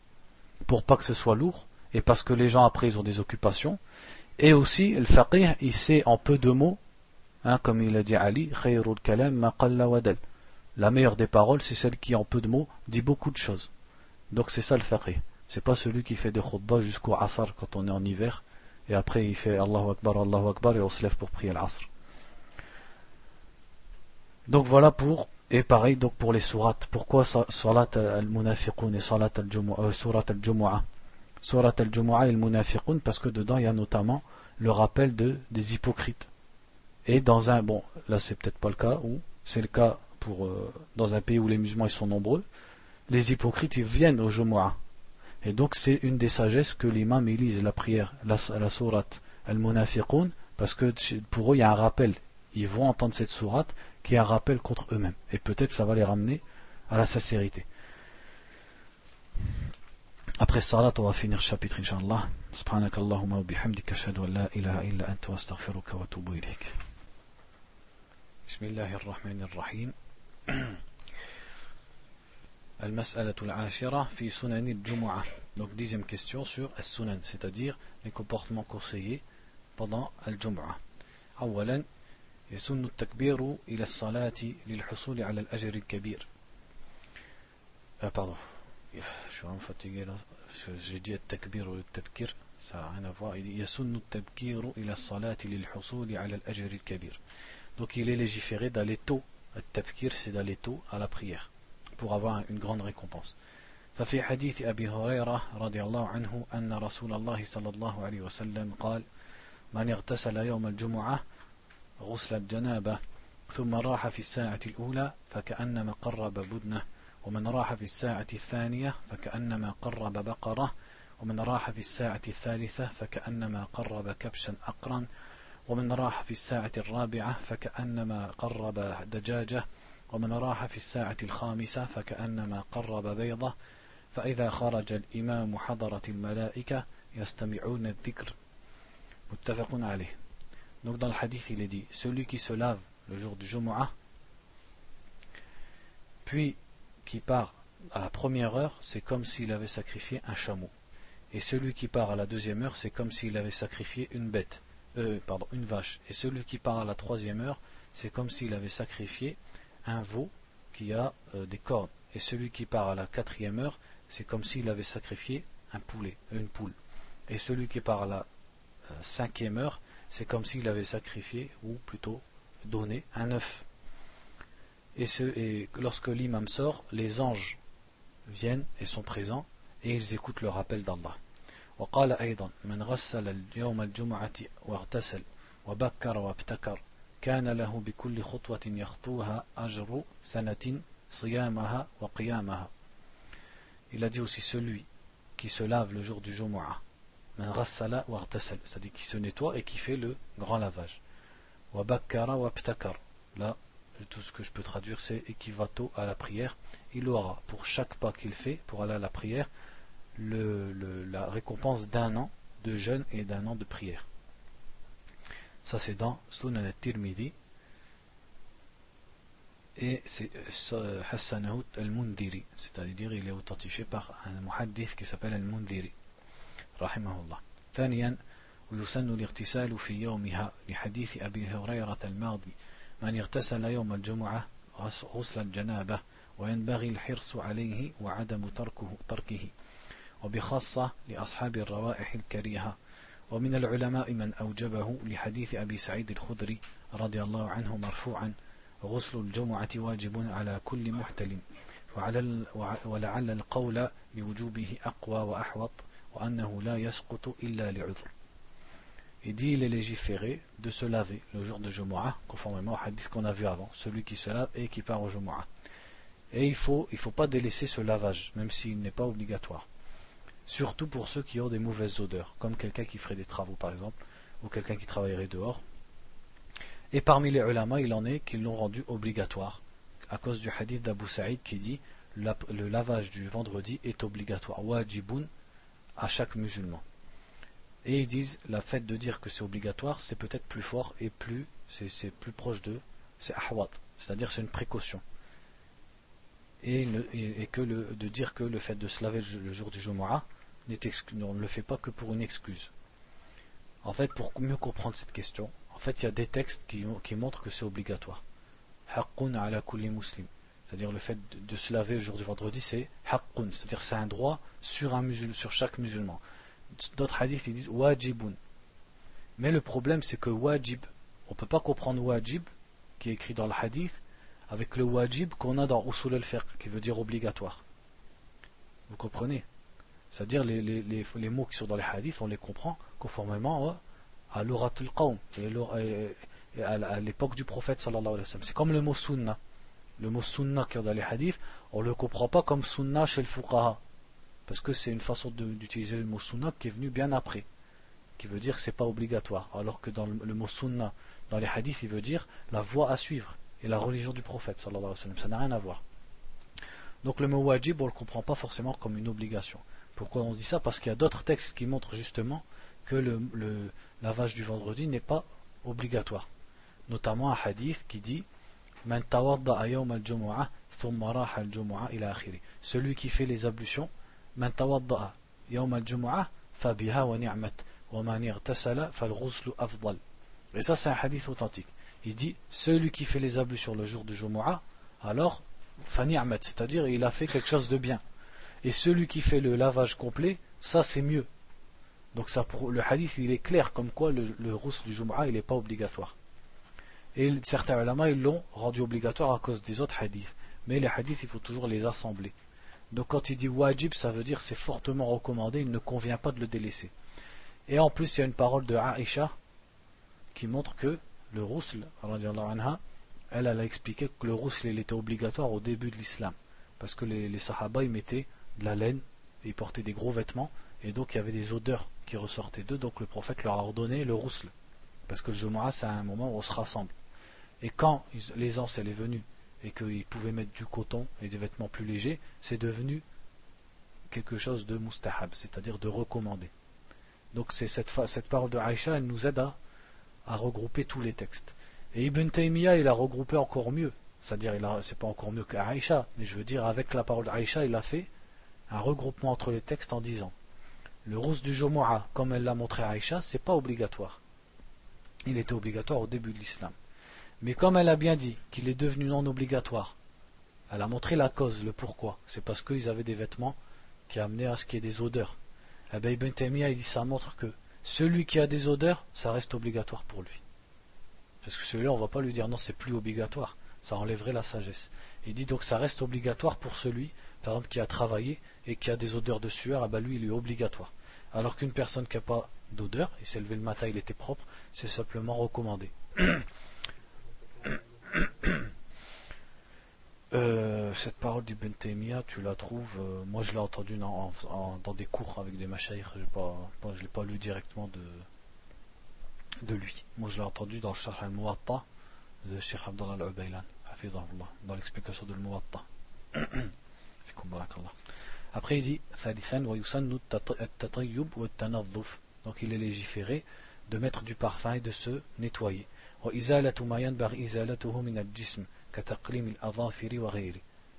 Speaker 1: pour pas que ce soit lourd et parce que les gens après ils ont des occupations. Et aussi le faqih, il sait en peu de mots, hein, comme il a dit Ali, La meilleure des paroles, c'est celle qui en peu de mots dit beaucoup de choses. Donc c'est ça le faqih. C'est pas celui qui fait des khutbahs jusqu'au asr quand on est en hiver et après il fait Allahu Akbar, Allahu Akbar et on se lève pour prier l'asr. Donc voilà pour et pareil donc pour les sourates. Pourquoi salat al-munafiqun et salat al-jumu'ah euh, surat al-jumu'ah Surat et al-munafiqun parce que dedans il y a notamment le rappel de des hypocrites. Et dans un bon, là c'est peut-être pas le cas ou c'est le cas pour euh, dans un pays où les musulmans ils sont nombreux, les hypocrites ils viennent au jumu'ah. Et donc c'est une des sagesses que l'imam lise la prière, la, la sourate al-munafiqun parce que pour eux il y a un rappel. Ils vont entendre cette sourate qui est un rappel contre eux-mêmes. Et peut-être ça va les ramener à la sincérité. Après salat, on va finir le chapitre, Inch'Allah. سبحانك اللهم وبحمدك أشهد أن لا إله إلا أنت وأستغفرك وأتوب إليك بسم الله الرحمن الرحيم المسألة العاشرة في سنن الجمعة donc dixième question sur السنن c'est-à-dire les comportements conseillés pendant الجمعة أولا يسن التكبير إلى الصلاة للحصول على الأجر الكبير آه pardon. Fatigué là j'ai dit التكبير والتبكير. للحصول على الأجر الكبير. Donc il est légiféré d'aller tôt التبكير c'est d'aller tôt à la prière pour avoir une grande récompense. ففي حديث أبي هريرة رضي الله عنه أن رسول الله صلى الله عليه وسلم قال من اغتسل يوم الجمعة غسل الجنابة ثم راح في الساعة الأولى فكأنما قرب بدنة ومن راح في الساعة الثانية فكأنما قرب بقرة ومن راح في الساعة الثالثة فكأنما قرب كبشا أقرا ومن راح في الساعة الرابعة فكأنما قرب دجاجة ومن راح في الساعة الخامسة فكأنما قرب بيضة فإذا خرج الإمام حضرت الملائكة يستمعون الذكر. متفق عليه. Donc dans le hadith, il est Jumu'ah, puis qui part à la première heure, c'est comme s'il avait sacrifié un chameau. Et celui qui part à la deuxième heure, c'est comme s'il avait sacrifié une bête, euh, pardon, une vache. Et celui qui part à la troisième heure, c'est comme s'il avait sacrifié un veau qui a euh, des cornes. Et celui qui part à la quatrième heure, c'est comme s'il avait sacrifié un poulet, une poule. Et celui qui part à la euh, cinquième heure, c'est comme s'il avait sacrifié, ou plutôt donné, un œuf Et, ce, et lorsque l'imam sort, les anges viennent et sont présents, et ils écoutent le rappel d'Allah. وقال أيضا من غسل يوم الجمعة واغتسل وبكر وابتكر كان له بكل خطوة يخطوها أجر سنة صيامها وقيامها Il a dit aussi celui qui se lave le jour du Jumu'ah c'est-à-dire qui se nettoie et qui fait le grand lavage. Là, tout ce que je peux traduire, c'est équivato à la prière. Il aura, pour chaque pas qu'il fait, pour aller à la prière, la récompense d'un an de jeûne et d'un an de prière. Ça, c'est dans Sunan al-Tirmidhi. Et c'est euh, Hassanahut al-Mundiri, c'est-à-dire il est authentifié par un muhaddith qui s'appelle al-Mundiri. رحمه الله ثانيا ويسن الاغتسال في يومها لحديث أبي هريرة الماضي من اغتسل يوم الجمعة غسل الجنابة وينبغي الحرص عليه وعدم تركه تركه وبخاصة لأصحاب الروائح الكريهة. ومن العلماء من أوجبه لحديث أبي سعيد الخدري رضي الله عنه مرفوعا غسل الجمعة واجب على كل محتلم وعلى ولعل القول بوجوبه أقوى وأحوط Il dit il est légiféré de se laver le jour de Jumu'ah, conformément au hadith qu'on a vu avant, celui qui se lave et qui part au Jumu'ah. Et il faut, il faut pas délaisser ce lavage, même s'il n'est pas obligatoire. Surtout pour ceux qui ont des mauvaises odeurs, comme quelqu'un qui ferait des travaux par exemple, ou quelqu'un qui travaillerait dehors. Et parmi les ulama, il en est qui l'ont rendu obligatoire, à cause du hadith d'Abu Saïd qui dit le lavage du vendredi est obligatoire. Wajibun à chaque musulman. Et ils disent, la fait de dire que c'est obligatoire, c'est peut-être plus fort et plus, c'est plus proche de, c'est ahwat, c'est-à-dire c'est une précaution. Et, que le, de dire que le fait de se laver le, jour du Jumu'ah, on ne le fait pas que pour une excuse. En fait, pour mieux comprendre cette question, en fait, il y a des textes qui, montrent que c'est obligatoire. Ala kulli muslim. C'est-à-dire le fait de, se laver le jour du vendredi, c'est haqqun, c'est-à-dire c'est un droit sur, un musulman, sur chaque musulman. D'autres hadiths ils disent wajibun. Mais le problème c'est que wajib, on ne peut pas comprendre wajib, qui est écrit dans le hadith, avec le wajib qu'on a dans usul al-fiqh, qui veut dire obligatoire. Vous comprenez? C'est-à-dire les, les, les, mots qui sont dans les hadiths, on les comprend conformément à l'oratul qawm, à l'époque du prophète sallallahu. C'est comme le mot sunnah le mot sunna qui est dans les hadiths, on ne le comprend pas comme sunna chez le fuqaha. Parce que c'est une façon d'utiliser le mot sunna qui est venu bien après. Qui veut dire que ce n'est pas obligatoire. Alors que dans le, mot sunna, dans les hadiths, il veut dire la voie à suivre et la religion du prophète. Ça n'a rien à voir. Donc le mot wajib, on ne le comprend pas forcément comme une obligation. Pourquoi on dit ça? Parce qu'il y a d'autres textes qui montrent justement que le, le lavage du vendredi n'est pas obligatoire. Notamment un hadith qui dit celui qui fait les ablutions et ça c'est un hadith authentique. Il dit celui qui fait les ablutions le jour du Jumu'ah alors c'est-à-dire il a fait quelque chose de bien. Et celui qui fait le lavage complet ça c'est mieux. Donc ça, le hadith il est clair comme quoi le, le du Jumu'ah il n'est pas obligatoire. Et certains ulama, ils l'ont rendu obligatoire à cause des autres hadiths. Mais les hadiths, il faut toujours les assembler. Donc quand il dit wajib, ça veut dire c'est fortement recommandé, il ne convient pas de le délaisser. Et en plus, il y a une parole de Aisha qui montre que le rousl, elle, elle a expliqué que le rousl, il était obligatoire au début de l'islam. Parce que les, les sahaba, ils mettaient de la laine, ils portaient des gros vêtements, et donc il y avait des odeurs qui ressortaient d'eux, donc le prophète leur a ordonné le rousl. Parce que le Jumu'ah, c'est un moment où on se rassemble. Et quand l'aisance elle est venue et qu'ils pouvaient mettre du coton et des vêtements plus légers, c'est devenu quelque chose de mustahab, c'est-à-dire de recommander. Donc c'est cette, cette parole de Aïcha, elle nous aide à, regrouper tous les textes. Et Ibn Taymiyyah, il a regroupé encore mieux. C'est-à-dire, c'est pas encore mieux qu'Aïcha, mais je veux dire, avec la parole d'Aïcha, il a fait un regroupement entre les textes en disant le rose du Jumu'ah, comme elle l'a montré à Aïcha, c'est pas obligatoire. Il était obligatoire au début de l'islam. Mais comme elle a bien dit qu'il est devenu non obligatoire, elle a montré la cause, le pourquoi. C'est parce qu'ils avaient des vêtements qui amenaient à ce qu'il y ait des odeurs. Eh bien, Ibn Taymiyyah, il dit ça montre que celui qui a des odeurs, ça reste obligatoire pour lui. Parce que celui-là, on ne va pas lui dire non, c'est plus obligatoire. Ça enlèverait la sagesse. Il dit donc ça reste obligatoire pour celui, par exemple, qui a travaillé et qui a des odeurs de sueur, eh ben lui, il est obligatoire. Alors qu'une personne qui n'a pas d'odeur, il s'est levé le matin, il était propre, c'est simplement recommandé. Euh, cette parole d'Ibn Taymiyyah, tu la trouves, euh, moi je l'ai entendue dans, des cours avec des machaïrs, je ne l'ai pas lu directement de, lui. Moi je l'ai entendu dans le Sharh al-Muwatta de Sheikh Abdullah al-Ubaylan, dans l'explication de al-Muwatta. Après il dit, donc il est légiféré de mettre du parfum et de se nettoyer.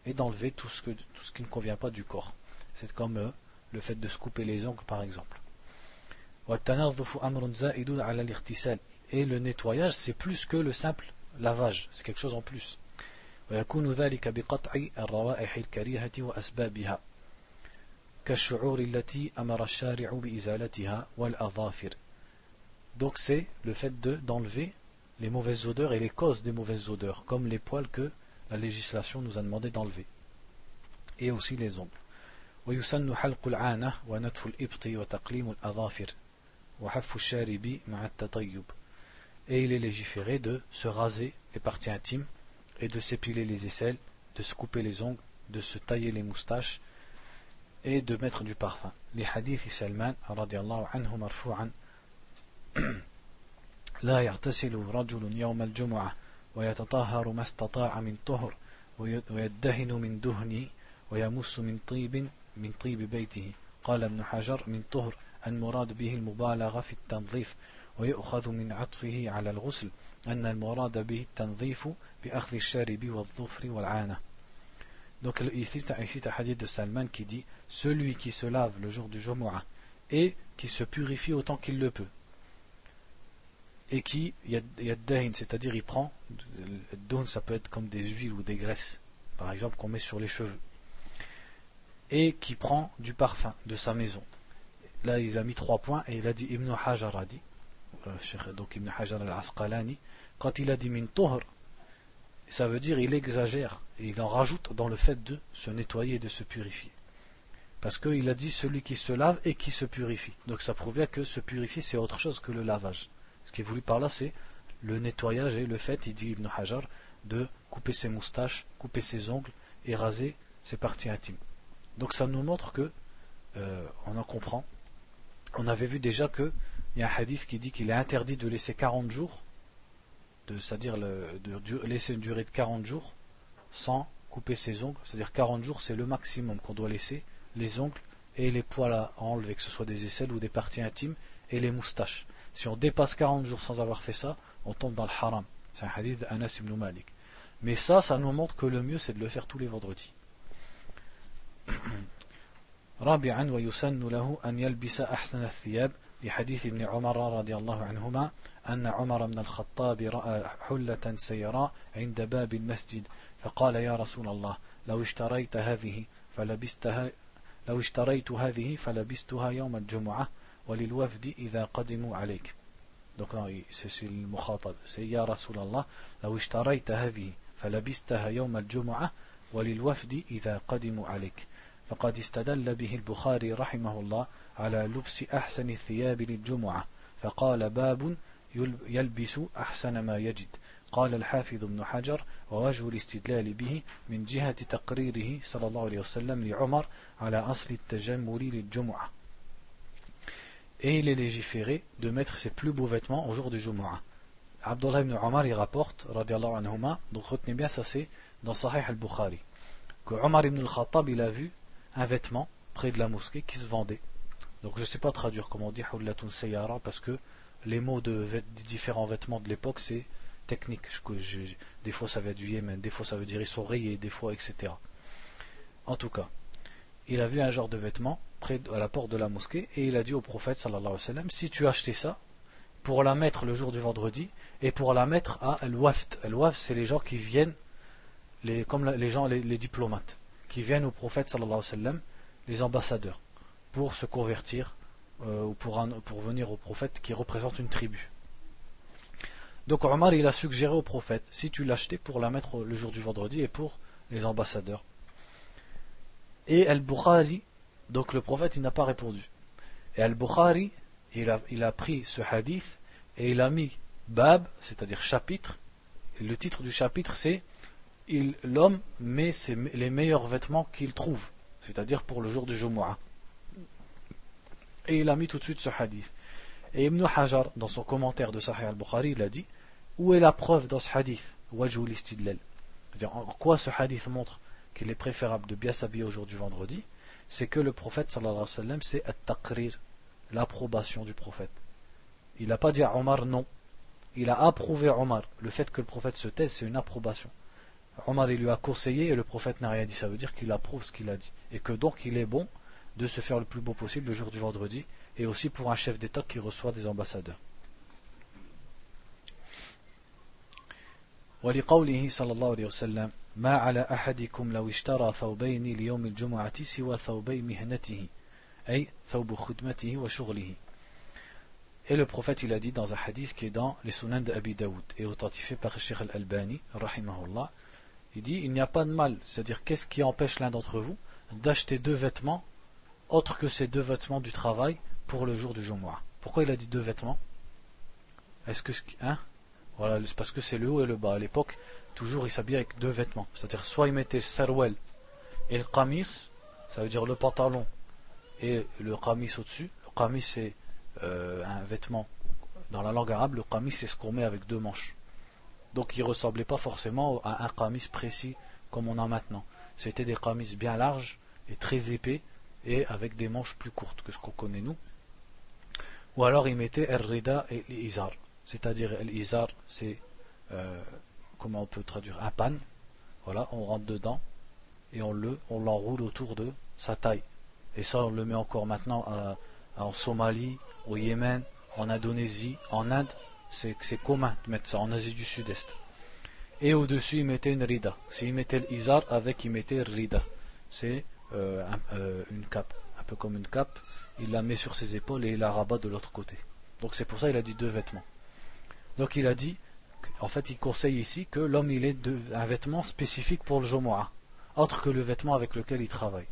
Speaker 1: Et d'enlever tout ce, tout ce qui ne convient pas du corps. C'est comme euh, le fait de se couper les ongles par exemple. Et le nettoyage c'est plus que le simple lavage, c'est quelque chose en plus. ويكون ذلك بقطع الروائح الكريهة وأسبابها كالشعور التي أمر الشارع بإزالتها والأظافر donc c'est le fait de d'enlever les mauvaises odeurs et les causes des mauvaises odeurs, comme les poils que la législation nous a demandé d'enlever, et aussi les ongles. Et il est légiféré de se raser les parties intimes et de s'épiler les aisselles, de se couper les ongles, de se tailler les moustaches et de mettre du parfum. Les hadiths Salman anhu marfu'an لا يغتسل رجل يوم الجمعة ويتطهر ما استطاع من طهر ويدهن من دهن ويمس من طيب من طيب بيته قال ابن حجر من طهر المراد به المبالغة في التنظيف ويؤخذ من عطفه على الغسل أن المراد به التنظيف بأخذ الشارب والظفر والعانة Donc ici, c'est un hadith de Salman qui dit Celui qui se lave le jour du Jumu'ah et qui se purifie autant qu'il le peut. Et qui, y a dahin, c'est-à-dire il prend, don ça peut être comme des huiles ou des graisses, par exemple qu'on met sur les cheveux. Et qui prend du parfum de sa maison. Là, il a mis trois points et il a dit Ibn Hajar a dit, euh, donc Ibn Hajar al-Asqalani, quand il a dit min tohr, ça veut dire il exagère et il en rajoute dans le fait de se nettoyer et de se purifier. Parce qu'il a dit celui qui se lave et qui se purifie. Donc ça prouve bien que se purifier c'est autre chose que le lavage. Ce qui est voulu par là c'est le nettoyage et le fait, il dit Ibn Hajar, de couper ses moustaches, couper ses ongles et raser ses parties intimes. Donc ça nous montre que euh, on en comprend. On avait vu déjà qu'il y a un hadith qui dit qu'il est interdit de laisser 40 jours c'est-à-dire de laisser une durée de 40 jours sans couper ses ongles, c'est-à-dire 40 jours c'est le maximum qu'on doit laisser les ongles et les poils à enlever, que ce soit des aisselles ou des parties intimes, et les moustaches. Si on dépasse 40 jours sans avoir fait ça, on tombe dans le haram. C'est un hadith d'Anas ibn Malik. Mais ça, ça nous montre que le mieux c'est de le faire tous les vendredis.
Speaker 2: أن عمر بن الخطاب رأى حلة سيراء عند باب المسجد فقال يا رسول الله لو اشتريت هذه فلبستها لو اشتريت هذه فلبستها يوم الجمعة وللوفد إذا قدموا عليك Donc non, c'est le mukhatab. C'est Ya لو اشتريت هذه فلبستها يوم الجمعة وللوفد إذا قدموا عليك. فقد استدل به البخاري رحمه الله على لبس أحسن الثياب للجمعة. فقال باب يلبس أحسن ما يجد قال الحافظ ابن حجر ووجه الاستدلال به من جهة تقريره صلى الله عليه وسلم لعمر على أصل التجمل للجمعة Et il est légiféré de mettre ses plus beaux vêtements au jour du Jumu'ah. Abdullah ibn Omar il rapporte, anhuma, donc retenez bien ça c'est dans Sahih al-Bukhari, que Omar ibn al-Khattab il a vu un vêtement près de la mosquée qui se vendait. Donc je ne sais pas traduire comment on dit Hullatun Sayyara parce que les mots de différents vêtements de l'époque, c'est technique. des fois ça veut dire Yémen, des fois ça veut dire sont rayés, des fois etc. En tout cas, il a vu un genre de vêtement près à la porte de la mosquée et il a dit au prophète sallallahu alayhi wa sallam si tu achetais ça pour la mettre le jour du vendredi et pour la mettre à Al-Waft. Al-Waft, c'est les gens qui viennent, comme les gens, les, diplomates, qui viennent au prophète sallallahu alayhi wa sallam, les ambassadeurs, pour se convertir euh, ou pour, pour venir au prophète qui représente une tribu. Donc Omar il a suggéré au prophète si tu l'achetais pour la mettre le jour du vendredi et pour les ambassadeurs. Et Al-Bukhari, donc le prophète n'a pas répondu. Et Al-Bukhari il a, pris ce hadith et il a mis Bab, c'est-à-dire chapitre. Et le titre du chapitre c'est L'homme met les meilleurs vêtements qu'il trouve, c'est-à-dire pour le jour du Jumu'ah et il a mis tout de suite ce hadith. Et Ibn Hajar, dans son commentaire de Sahih al-Bukhari, il a dit Où est la preuve dans ce hadith? Wajhul istidlal. En quoi ce hadith montre qu'il est préférable de bien s'habiller au jour du vendredi C'est que le prophète, sallallahu alayhi wa sallam, c'est at-taqrir, l'approbation du prophète. Il n'a pas dit à Omar non. Il a approuvé Omar. Le fait que le prophète se taise, c'est une approbation. Omar, il lui a conseillé et le prophète n'a rien dit. Ça veut dire qu'il approuve ce qu'il a dit. Et que donc il est bon de se faire le plus beau possible le jour du vendredi et aussi pour un chef d'État qui reçoit des ambassadeurs. ولقوله صلى الله عليه وسلم ما على أحدكم لو اشترى ثوبين ليوم الجمعة سوى ثوبي مهنته أي ثوب خدمته وشغله Et le prophète il a dit dans un hadith qui est dans les Sunan d'Abi Daoud et authentifié par Sheikh al-Albani, rahimahullah, il dit il n'y a pas de mal, c'est-à-dire qu'est-ce qui empêche l'un d'entre vous d'acheter deux vêtements autre que ces deux vêtements du travail pour le jour du Jumu'ah. Pourquoi il a dit deux vêtements Est-ce que hein Voilà, c'est parce que c'est le haut et le bas. À l'époque, toujours il s'habillait avec deux vêtements. C'est-à-dire soit il mettait le et le qamis, ça veut dire le pantalon et le qamis au-dessus. Le qamis c'est euh, un vêtement dans la langue arabe, le qamis c'est ce qu'on met avec deux manches. Donc il ressemblait pas forcément à un qamis précis comme on a maintenant. C'était des qamis bien larges et très épais et avec des manches plus courtes que ce qu'on connaît nous. Ou alors il mettait el-rida et l'izar. C'est-à-dire l'izar, c'est euh, comment on peut traduire un pagne. Voilà, on rentre dedans et on le, on l'enroule autour de sa taille. Et ça, on le met encore maintenant en Somalie, au Yémen, en Indonésie, en Inde. C'est commun de mettre ça en Asie du Sud-Est. Et au-dessus, il mettait une rida. S'il mettait l'izar, avec, il mettait rida. C'est euh, euh, une cape, un peu comme une cape. Il la met sur ses épaules et il la rabat de l'autre côté. Donc c'est pour ça qu'il a dit deux vêtements. Donc il a dit, en fait, il conseille ici que l'homme il ait un vêtement spécifique pour le Jumu'ah, autre que le vêtement avec lequel il travaille.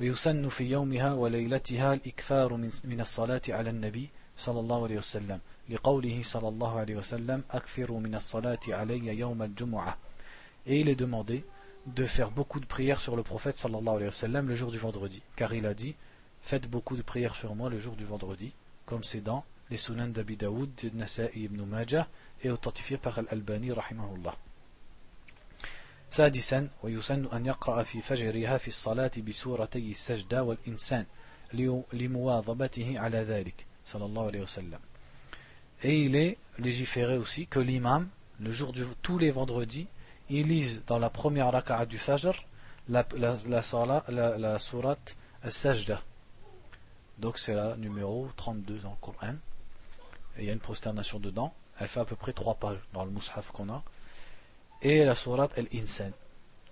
Speaker 2: ويسن في يومها وليلتها الإكثار من, من الصلاة على النبي صلى الله عليه وسلم لقوله صلى الله عليه وسلم أكثروا من الصلاة علي يوم الجمعة Et il est demandé de faire beaucoup de prières sur le prophète sallallahu alayhi wa sallam le jour du vendredi. Car il a dit Faites beaucoup de prières sur moi le jour du vendredi, comme c'est dans les Sunan d'Abi Daoud, de Nasa'i ibn Majah et authentifié par Al-Albani rahimahullah. سادسا ويسن أن يقرأ في فجرها في الصلاة بسورتي السجدة والإنسان لمواظبته على ذلك صلى الله عليه وسلم Et il est légiféré aussi que l'imam, le jour du, tous les vendredis, il lise dans la première raka'a du Fajr la, la, la, la, la sourate Al-Sajda. Donc c'est la numéro 32 dans le Coran. Et il y a une prosternation dedans. Elle fait à peu près 3 pages dans le Mus'haf qu'on a. Et la sourate Al-Insan,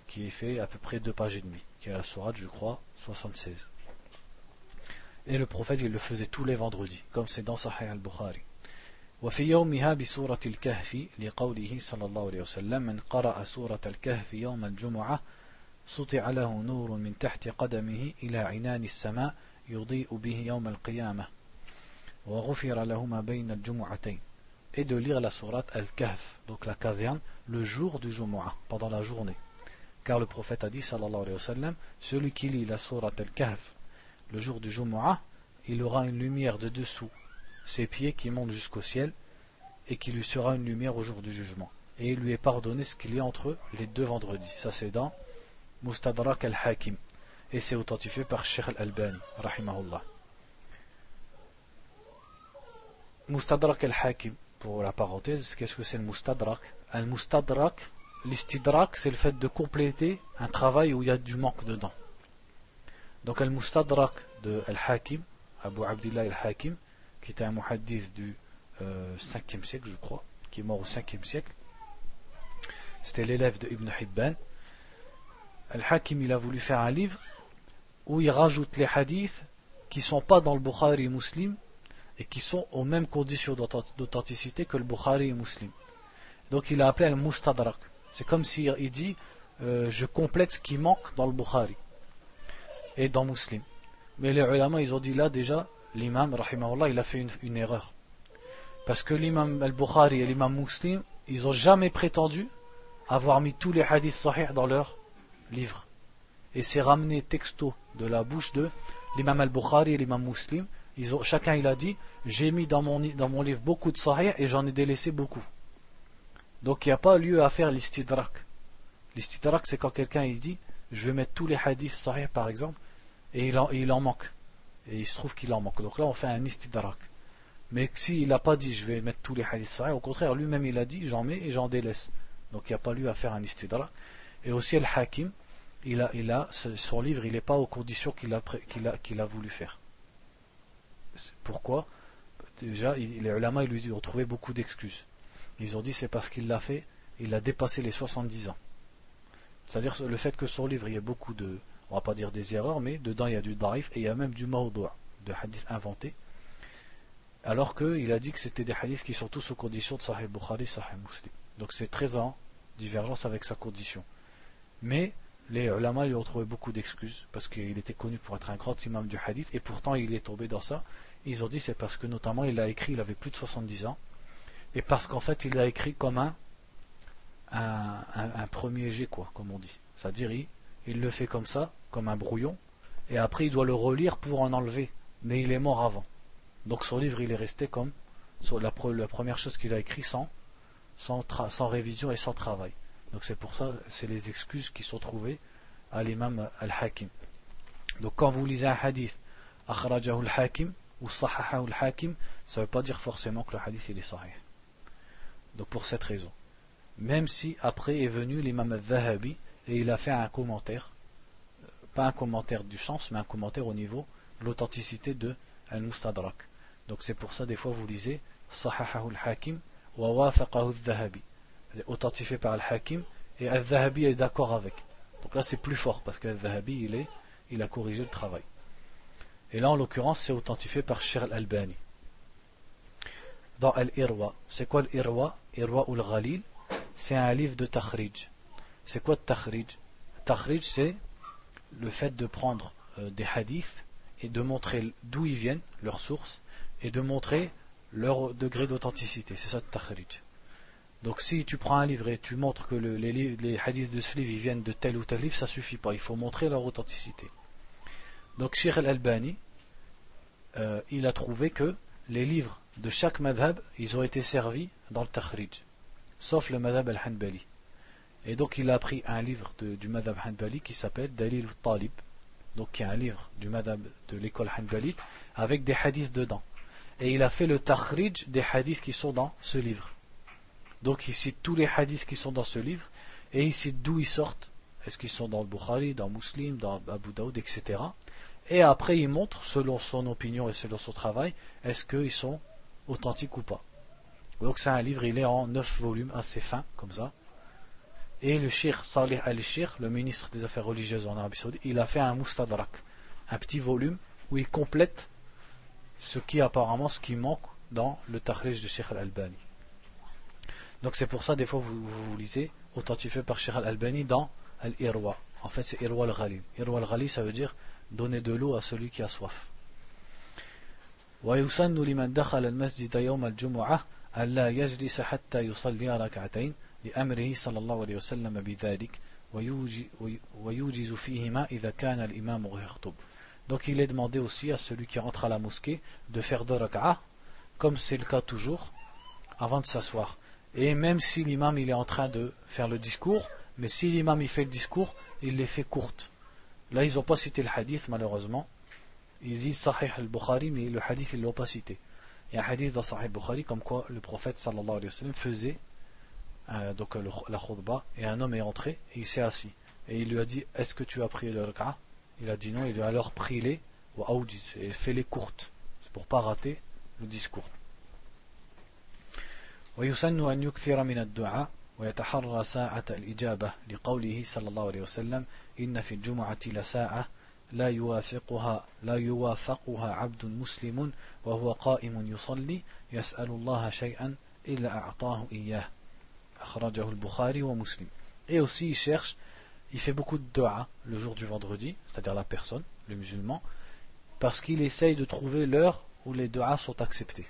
Speaker 2: qui fait à peu près 2 pages et demie. Qui est la sourate, je crois, 76. Et le prophète, il le faisait tous les vendredis, comme c'est dans Sahih al-Bukhari. وفي يومها بسورة الكهف لقوله صلى الله عليه وسلم من قرأ سورة الكهف يوم الجمعة سطع له نور من تحت قدمه إلى عنان السماء يضيء به يوم القيامة وغفر له ما بين الجمعتين et de lire la sourate Al-Kahf, donc la caverne, le jour du Jumu'ah, pendant la journée. Car le prophète a dit, sallallahu alayhi wa sallam, celui qui lit la sourate Al-Kahf le jour du Jumu'ah, il aura une lumière de dessous ses pieds qui montent jusqu'au ciel, et qui lui sera une lumière au jour du jugement. Et il lui est pardonné ce qu'il y a entre les deux vendredis. Ça c'est dans Mustadrak al-Hakim. Et c'est authentifié par Sheikh al-Albani, rahimahullah. Mustadrak al-Hakim, pour la parenthèse, qu'est-ce que c'est le Mustadrak? Al-Mustadrak, l'istidrak, c'est le fait de compléter un travail où il y a du manque dedans. Donc Al-Mustadrak de Al-Hakim, Abu Abdullah al-Hakim, qui était un muhaddith du 5e euh, siècle, je crois, qui est mort au 5e siècle. C'était l'élève de Ibn Hibban. Al-Hakim, il a voulu faire un livre où il rajoute les hadiths qui ne sont pas dans le Bukhari et Muslim et qui sont aux mêmes conditions d'authenticité que le Bukhari et Muslim. Donc il a appelé al-Mustadrak. C'est comme s'il il dit euh, je complète ce qui manque dans le Bukhari et dans Muslim. Mais les ulama, ils ont dit là déjà, l'imam, rahimahullah, il a fait une, erreur. Parce que l'imam al-Bukhari et l'imam Muslim, ils n'ont jamais prétendu avoir mis tous les hadiths sahih dans leur livre. Et c'est ramené texto de la bouche de l'imam al-Bukhari et l'imam Muslim. Chacun il a dit, j'ai mis dans mon, dans mon livre beaucoup de sahih et j'en ai délaissé beaucoup. Donc il n'y a pas lieu à faire l'istidrak. L'istidrak c'est quand quelqu'un il dit, je vais mettre tous les hadiths sahih par exemple, et il il en manque et il se trouve qu'il en manque. Donc là, on fait un istidrak. Mais s'il n'a pas dit je vais mettre tous les hadiths sahih, au contraire, lui-même il a dit j'en mets et j'en délaisse. Donc il n'y a pas lieu à faire un istidrak. Et aussi, le hakim, il a, il son livre, il n'est pas aux conditions qu'il a voulu faire. Pourquoi Déjà, les ulama, lui ont trouvé beaucoup d'excuses. Ils ont dit c'est parce qu'il l'a fait, il a dépassé les 70 ans. C'est-à-dire le fait que son livre, il y ait beaucoup de, on va pas dire des erreurs, mais dedans il y a du daif et il y a même du mawdu' de hadiths inventés. Alors qu'il a dit que c'était des hadiths qui sont tous aux conditions de Sahih Bukhari, Sahih Muslim. Donc c'est très en divergence avec sa condition. Mais les ulama lui ont trouvé beaucoup d'excuses parce qu'il était connu pour être un grand imam du hadith et pourtant il est tombé dans ça. Ils ont dit c'est parce que notamment il a écrit, il avait plus de 70 ans et parce qu'en fait il a écrit comme un, un, premier jet quoi, comme on dit. C'est-à-dire il le fait comme ça, comme un brouillon, et après il doit le relire pour en enlever. Mais il est mort avant. Donc son livre il est resté comme la, première chose qu'il a écrit sans, sans, sans, révision et sans travail. Donc c'est pour ça, c'est les excuses qui sont trouvées à l'imam al-Hakim. Donc quand vous lisez un hadith, akhrajahu al-hakim ou sahahahu al-hakim, ça ne veut pas dire forcément que le hadith il est sahih. Donc pour cette raison. Même si après est venu l'imam al-Zahabi et il a fait un commentaire, euh, pas un commentaire du sens, mais un commentaire au niveau de l'authenticité de al-Mustadrak. Donc c'est pour ça des fois vous lisez sahahahu al-hakim wa wafaqahu al-Zahabi. Authentifié par al-hakim et al-Zahabi est d'accord avec. Donc là c'est plus fort parce que al-Zahabi il il a corrigé le travail. Et là, en l'occurrence, c'est authentifié par Shir al-Albani. Dans Al-Irwa. C'est quoi l'Irwa? Irwa ou le Ghalil C'est un livre de Takhrij. C'est quoi le Takhrij? Takhrij, c'est le fait de prendre euh, des hadiths et de montrer d'où ils viennent, leurs sources, et de montrer leur degré d'authenticité. C'est ça le. Donc si tu prends un livre et tu montres que les, hadiths de ce livre viennent de tel ou tel livre, ça suffit pas. Il faut montrer leur authenticité. Donc Sheikh al-Albani, euh, il a trouvé que les livres de chaque madhab, ils ont été servis dans le takhrij, sauf le madhab al-Hanbali. Et donc il a pris un livre du madhab Hanbali qui s'appelle Dalil al-Talib, donc qui est un livre du madhab de l'école Hanbali, avec des hadiths dedans. Et il a fait le takhrij des hadiths qui sont dans ce livre. Donc il cite tous les hadiths qui sont dans ce livre, et il cite d'où ils sortent. Est-ce qu'ils sont dans le Bukhari, dans Muslim, dans Abu Daoud, etc. Et après, il montre, selon son opinion et selon son travail, est-ce qu'ils sont authentiques ou pas. Donc c'est un livre, il est en neuf volumes, assez fin, comme ça. Et le Shir Salih al-Shir, le ministre des Affaires religieuses en Arabie Saoudite, il a fait un mustadrak, un petit volume où il complète ce qui apparemment ce qui manque dans le Takhrij de Sheikh al-Albani. Donc c'est pour ça des fois vous, vous, lisez authentifié par Sheikh al-Albani dans Al-Irwa. En fait c'est Irwa al-Ghali. Irwa al-Ghali ça veut dire donner de l'eau à celui qui a soif. ويسن لمن دخل المسجد يوم الجمعة ألا يجلس حتى يصلي ركعتين لأمره صلى الله عليه وسلم بذلك ويوجز فيهما إذا كان الإمام يخطب Donc il est demandé aussi à celui qui rentre à la mosquée de faire deux rak'ah, comme c'est le cas toujours, avant de s'asseoir. Et même si l'imam il est en train de faire le discours, mais si l'imam il fait le discours, il les fait courtes. Là, ils n'ont pas cité le hadith, malheureusement. Ils disent Sahih al-Bukhari, mais le hadith, ils ne l'ont pas cité. Il y a un hadith dans Sahih al-Bukhari comme quoi le prophète sallallahu alayhi wa sallam faisait euh, donc, la khutbah et un homme est entré et il s'est assis. Et il lui a dit Est-ce que tu as prié le raka Il a dit non. Il lui a alors prié les et fait les courtes. C'est pour ne pas rater le discours. ويسن أن يكثر من الدعاء ويتحرى ساعة الإجابة لقوله صلى الله عليه وسلم إن في الجمعة لساعة لا يوافقها لا يوافقها عبد مسلم وهو قائم يصلي يسأل الله شيئا إلا أعطاه إياه أخرجه البخاري ومسلم Et aussi il cherche, il fait beaucoup de dua le jour du vendredi, c'est-à-dire la personne, le musulman, parce qu'il essaye de trouver l'heure où les duas sont acceptés.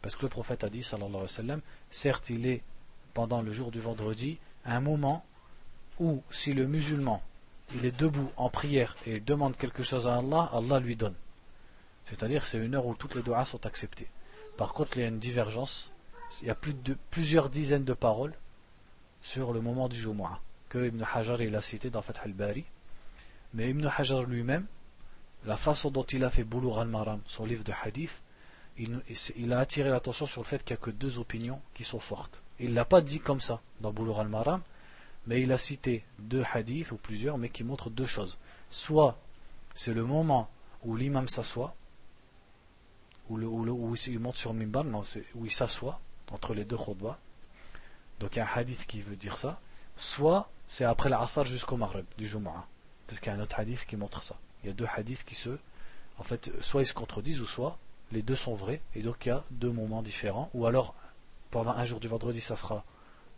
Speaker 2: Parce que le prophète a dit, sallallahu alayhi wa sallam, certes il est pendant le jour du vendredi un moment où si le musulman il est debout en prière et il demande quelque chose à Allah, Allah lui donne. C'est-à-dire c'est une heure où toutes les doigts sont acceptées. Par contre, il y a une divergence. Il y a plusieurs dizaines de paroles sur le moment du Jumu'ah que Ibn Hajar il a cité dans Fath al-Bari. Mais Ibn Hajar lui-même, la façon dont il a fait Boulour al-Maram, son livre de hadith, il, il a attiré l'attention sur le fait qu'il n'y a que deux opinions qui sont fortes. Il ne l'a pas dit comme ça dans Boulour al-Maram, mais il a cité deux hadiths ou plusieurs, mais qui montrent deux choses. Soit c'est le moment où l'imam s'assoit, où, il monte sur mimbar, non, où il s'assoit entre les deux khutbah. Donc il y a un hadith qui veut dire ça. Soit c'est après l'asr jusqu'au maghrib du Jumu'ah. Parce qu'il y a un autre hadith qui montre ça. Il y a deux hadiths qui se. En fait, soit ils se contredisent, ou soit les deux sont vrais. Et donc il y a deux moments différents. Ou alors, pendant un jour du vendredi, ça sera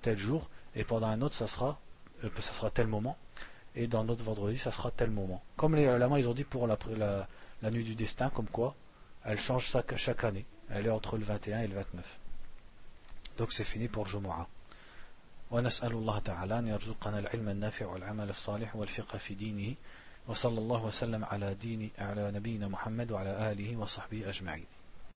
Speaker 2: tel jour et pendant un autre ça sera euh, ça sera tel moment et dans notre vendredi ça sera tel moment comme les main ils ont dit pour la, la, nuit du destin comme quoi elle change chaque, chaque année elle est entre le 21 et le 29 donc c'est fini pour Jumu'ah ونسأل الله تعالى أن يرزقنا العلم النافع والعمل الصالح والفقه في دينه وصلى الله وسلم على دين على نبينا محمد وعلى آله وصحبه أجمعين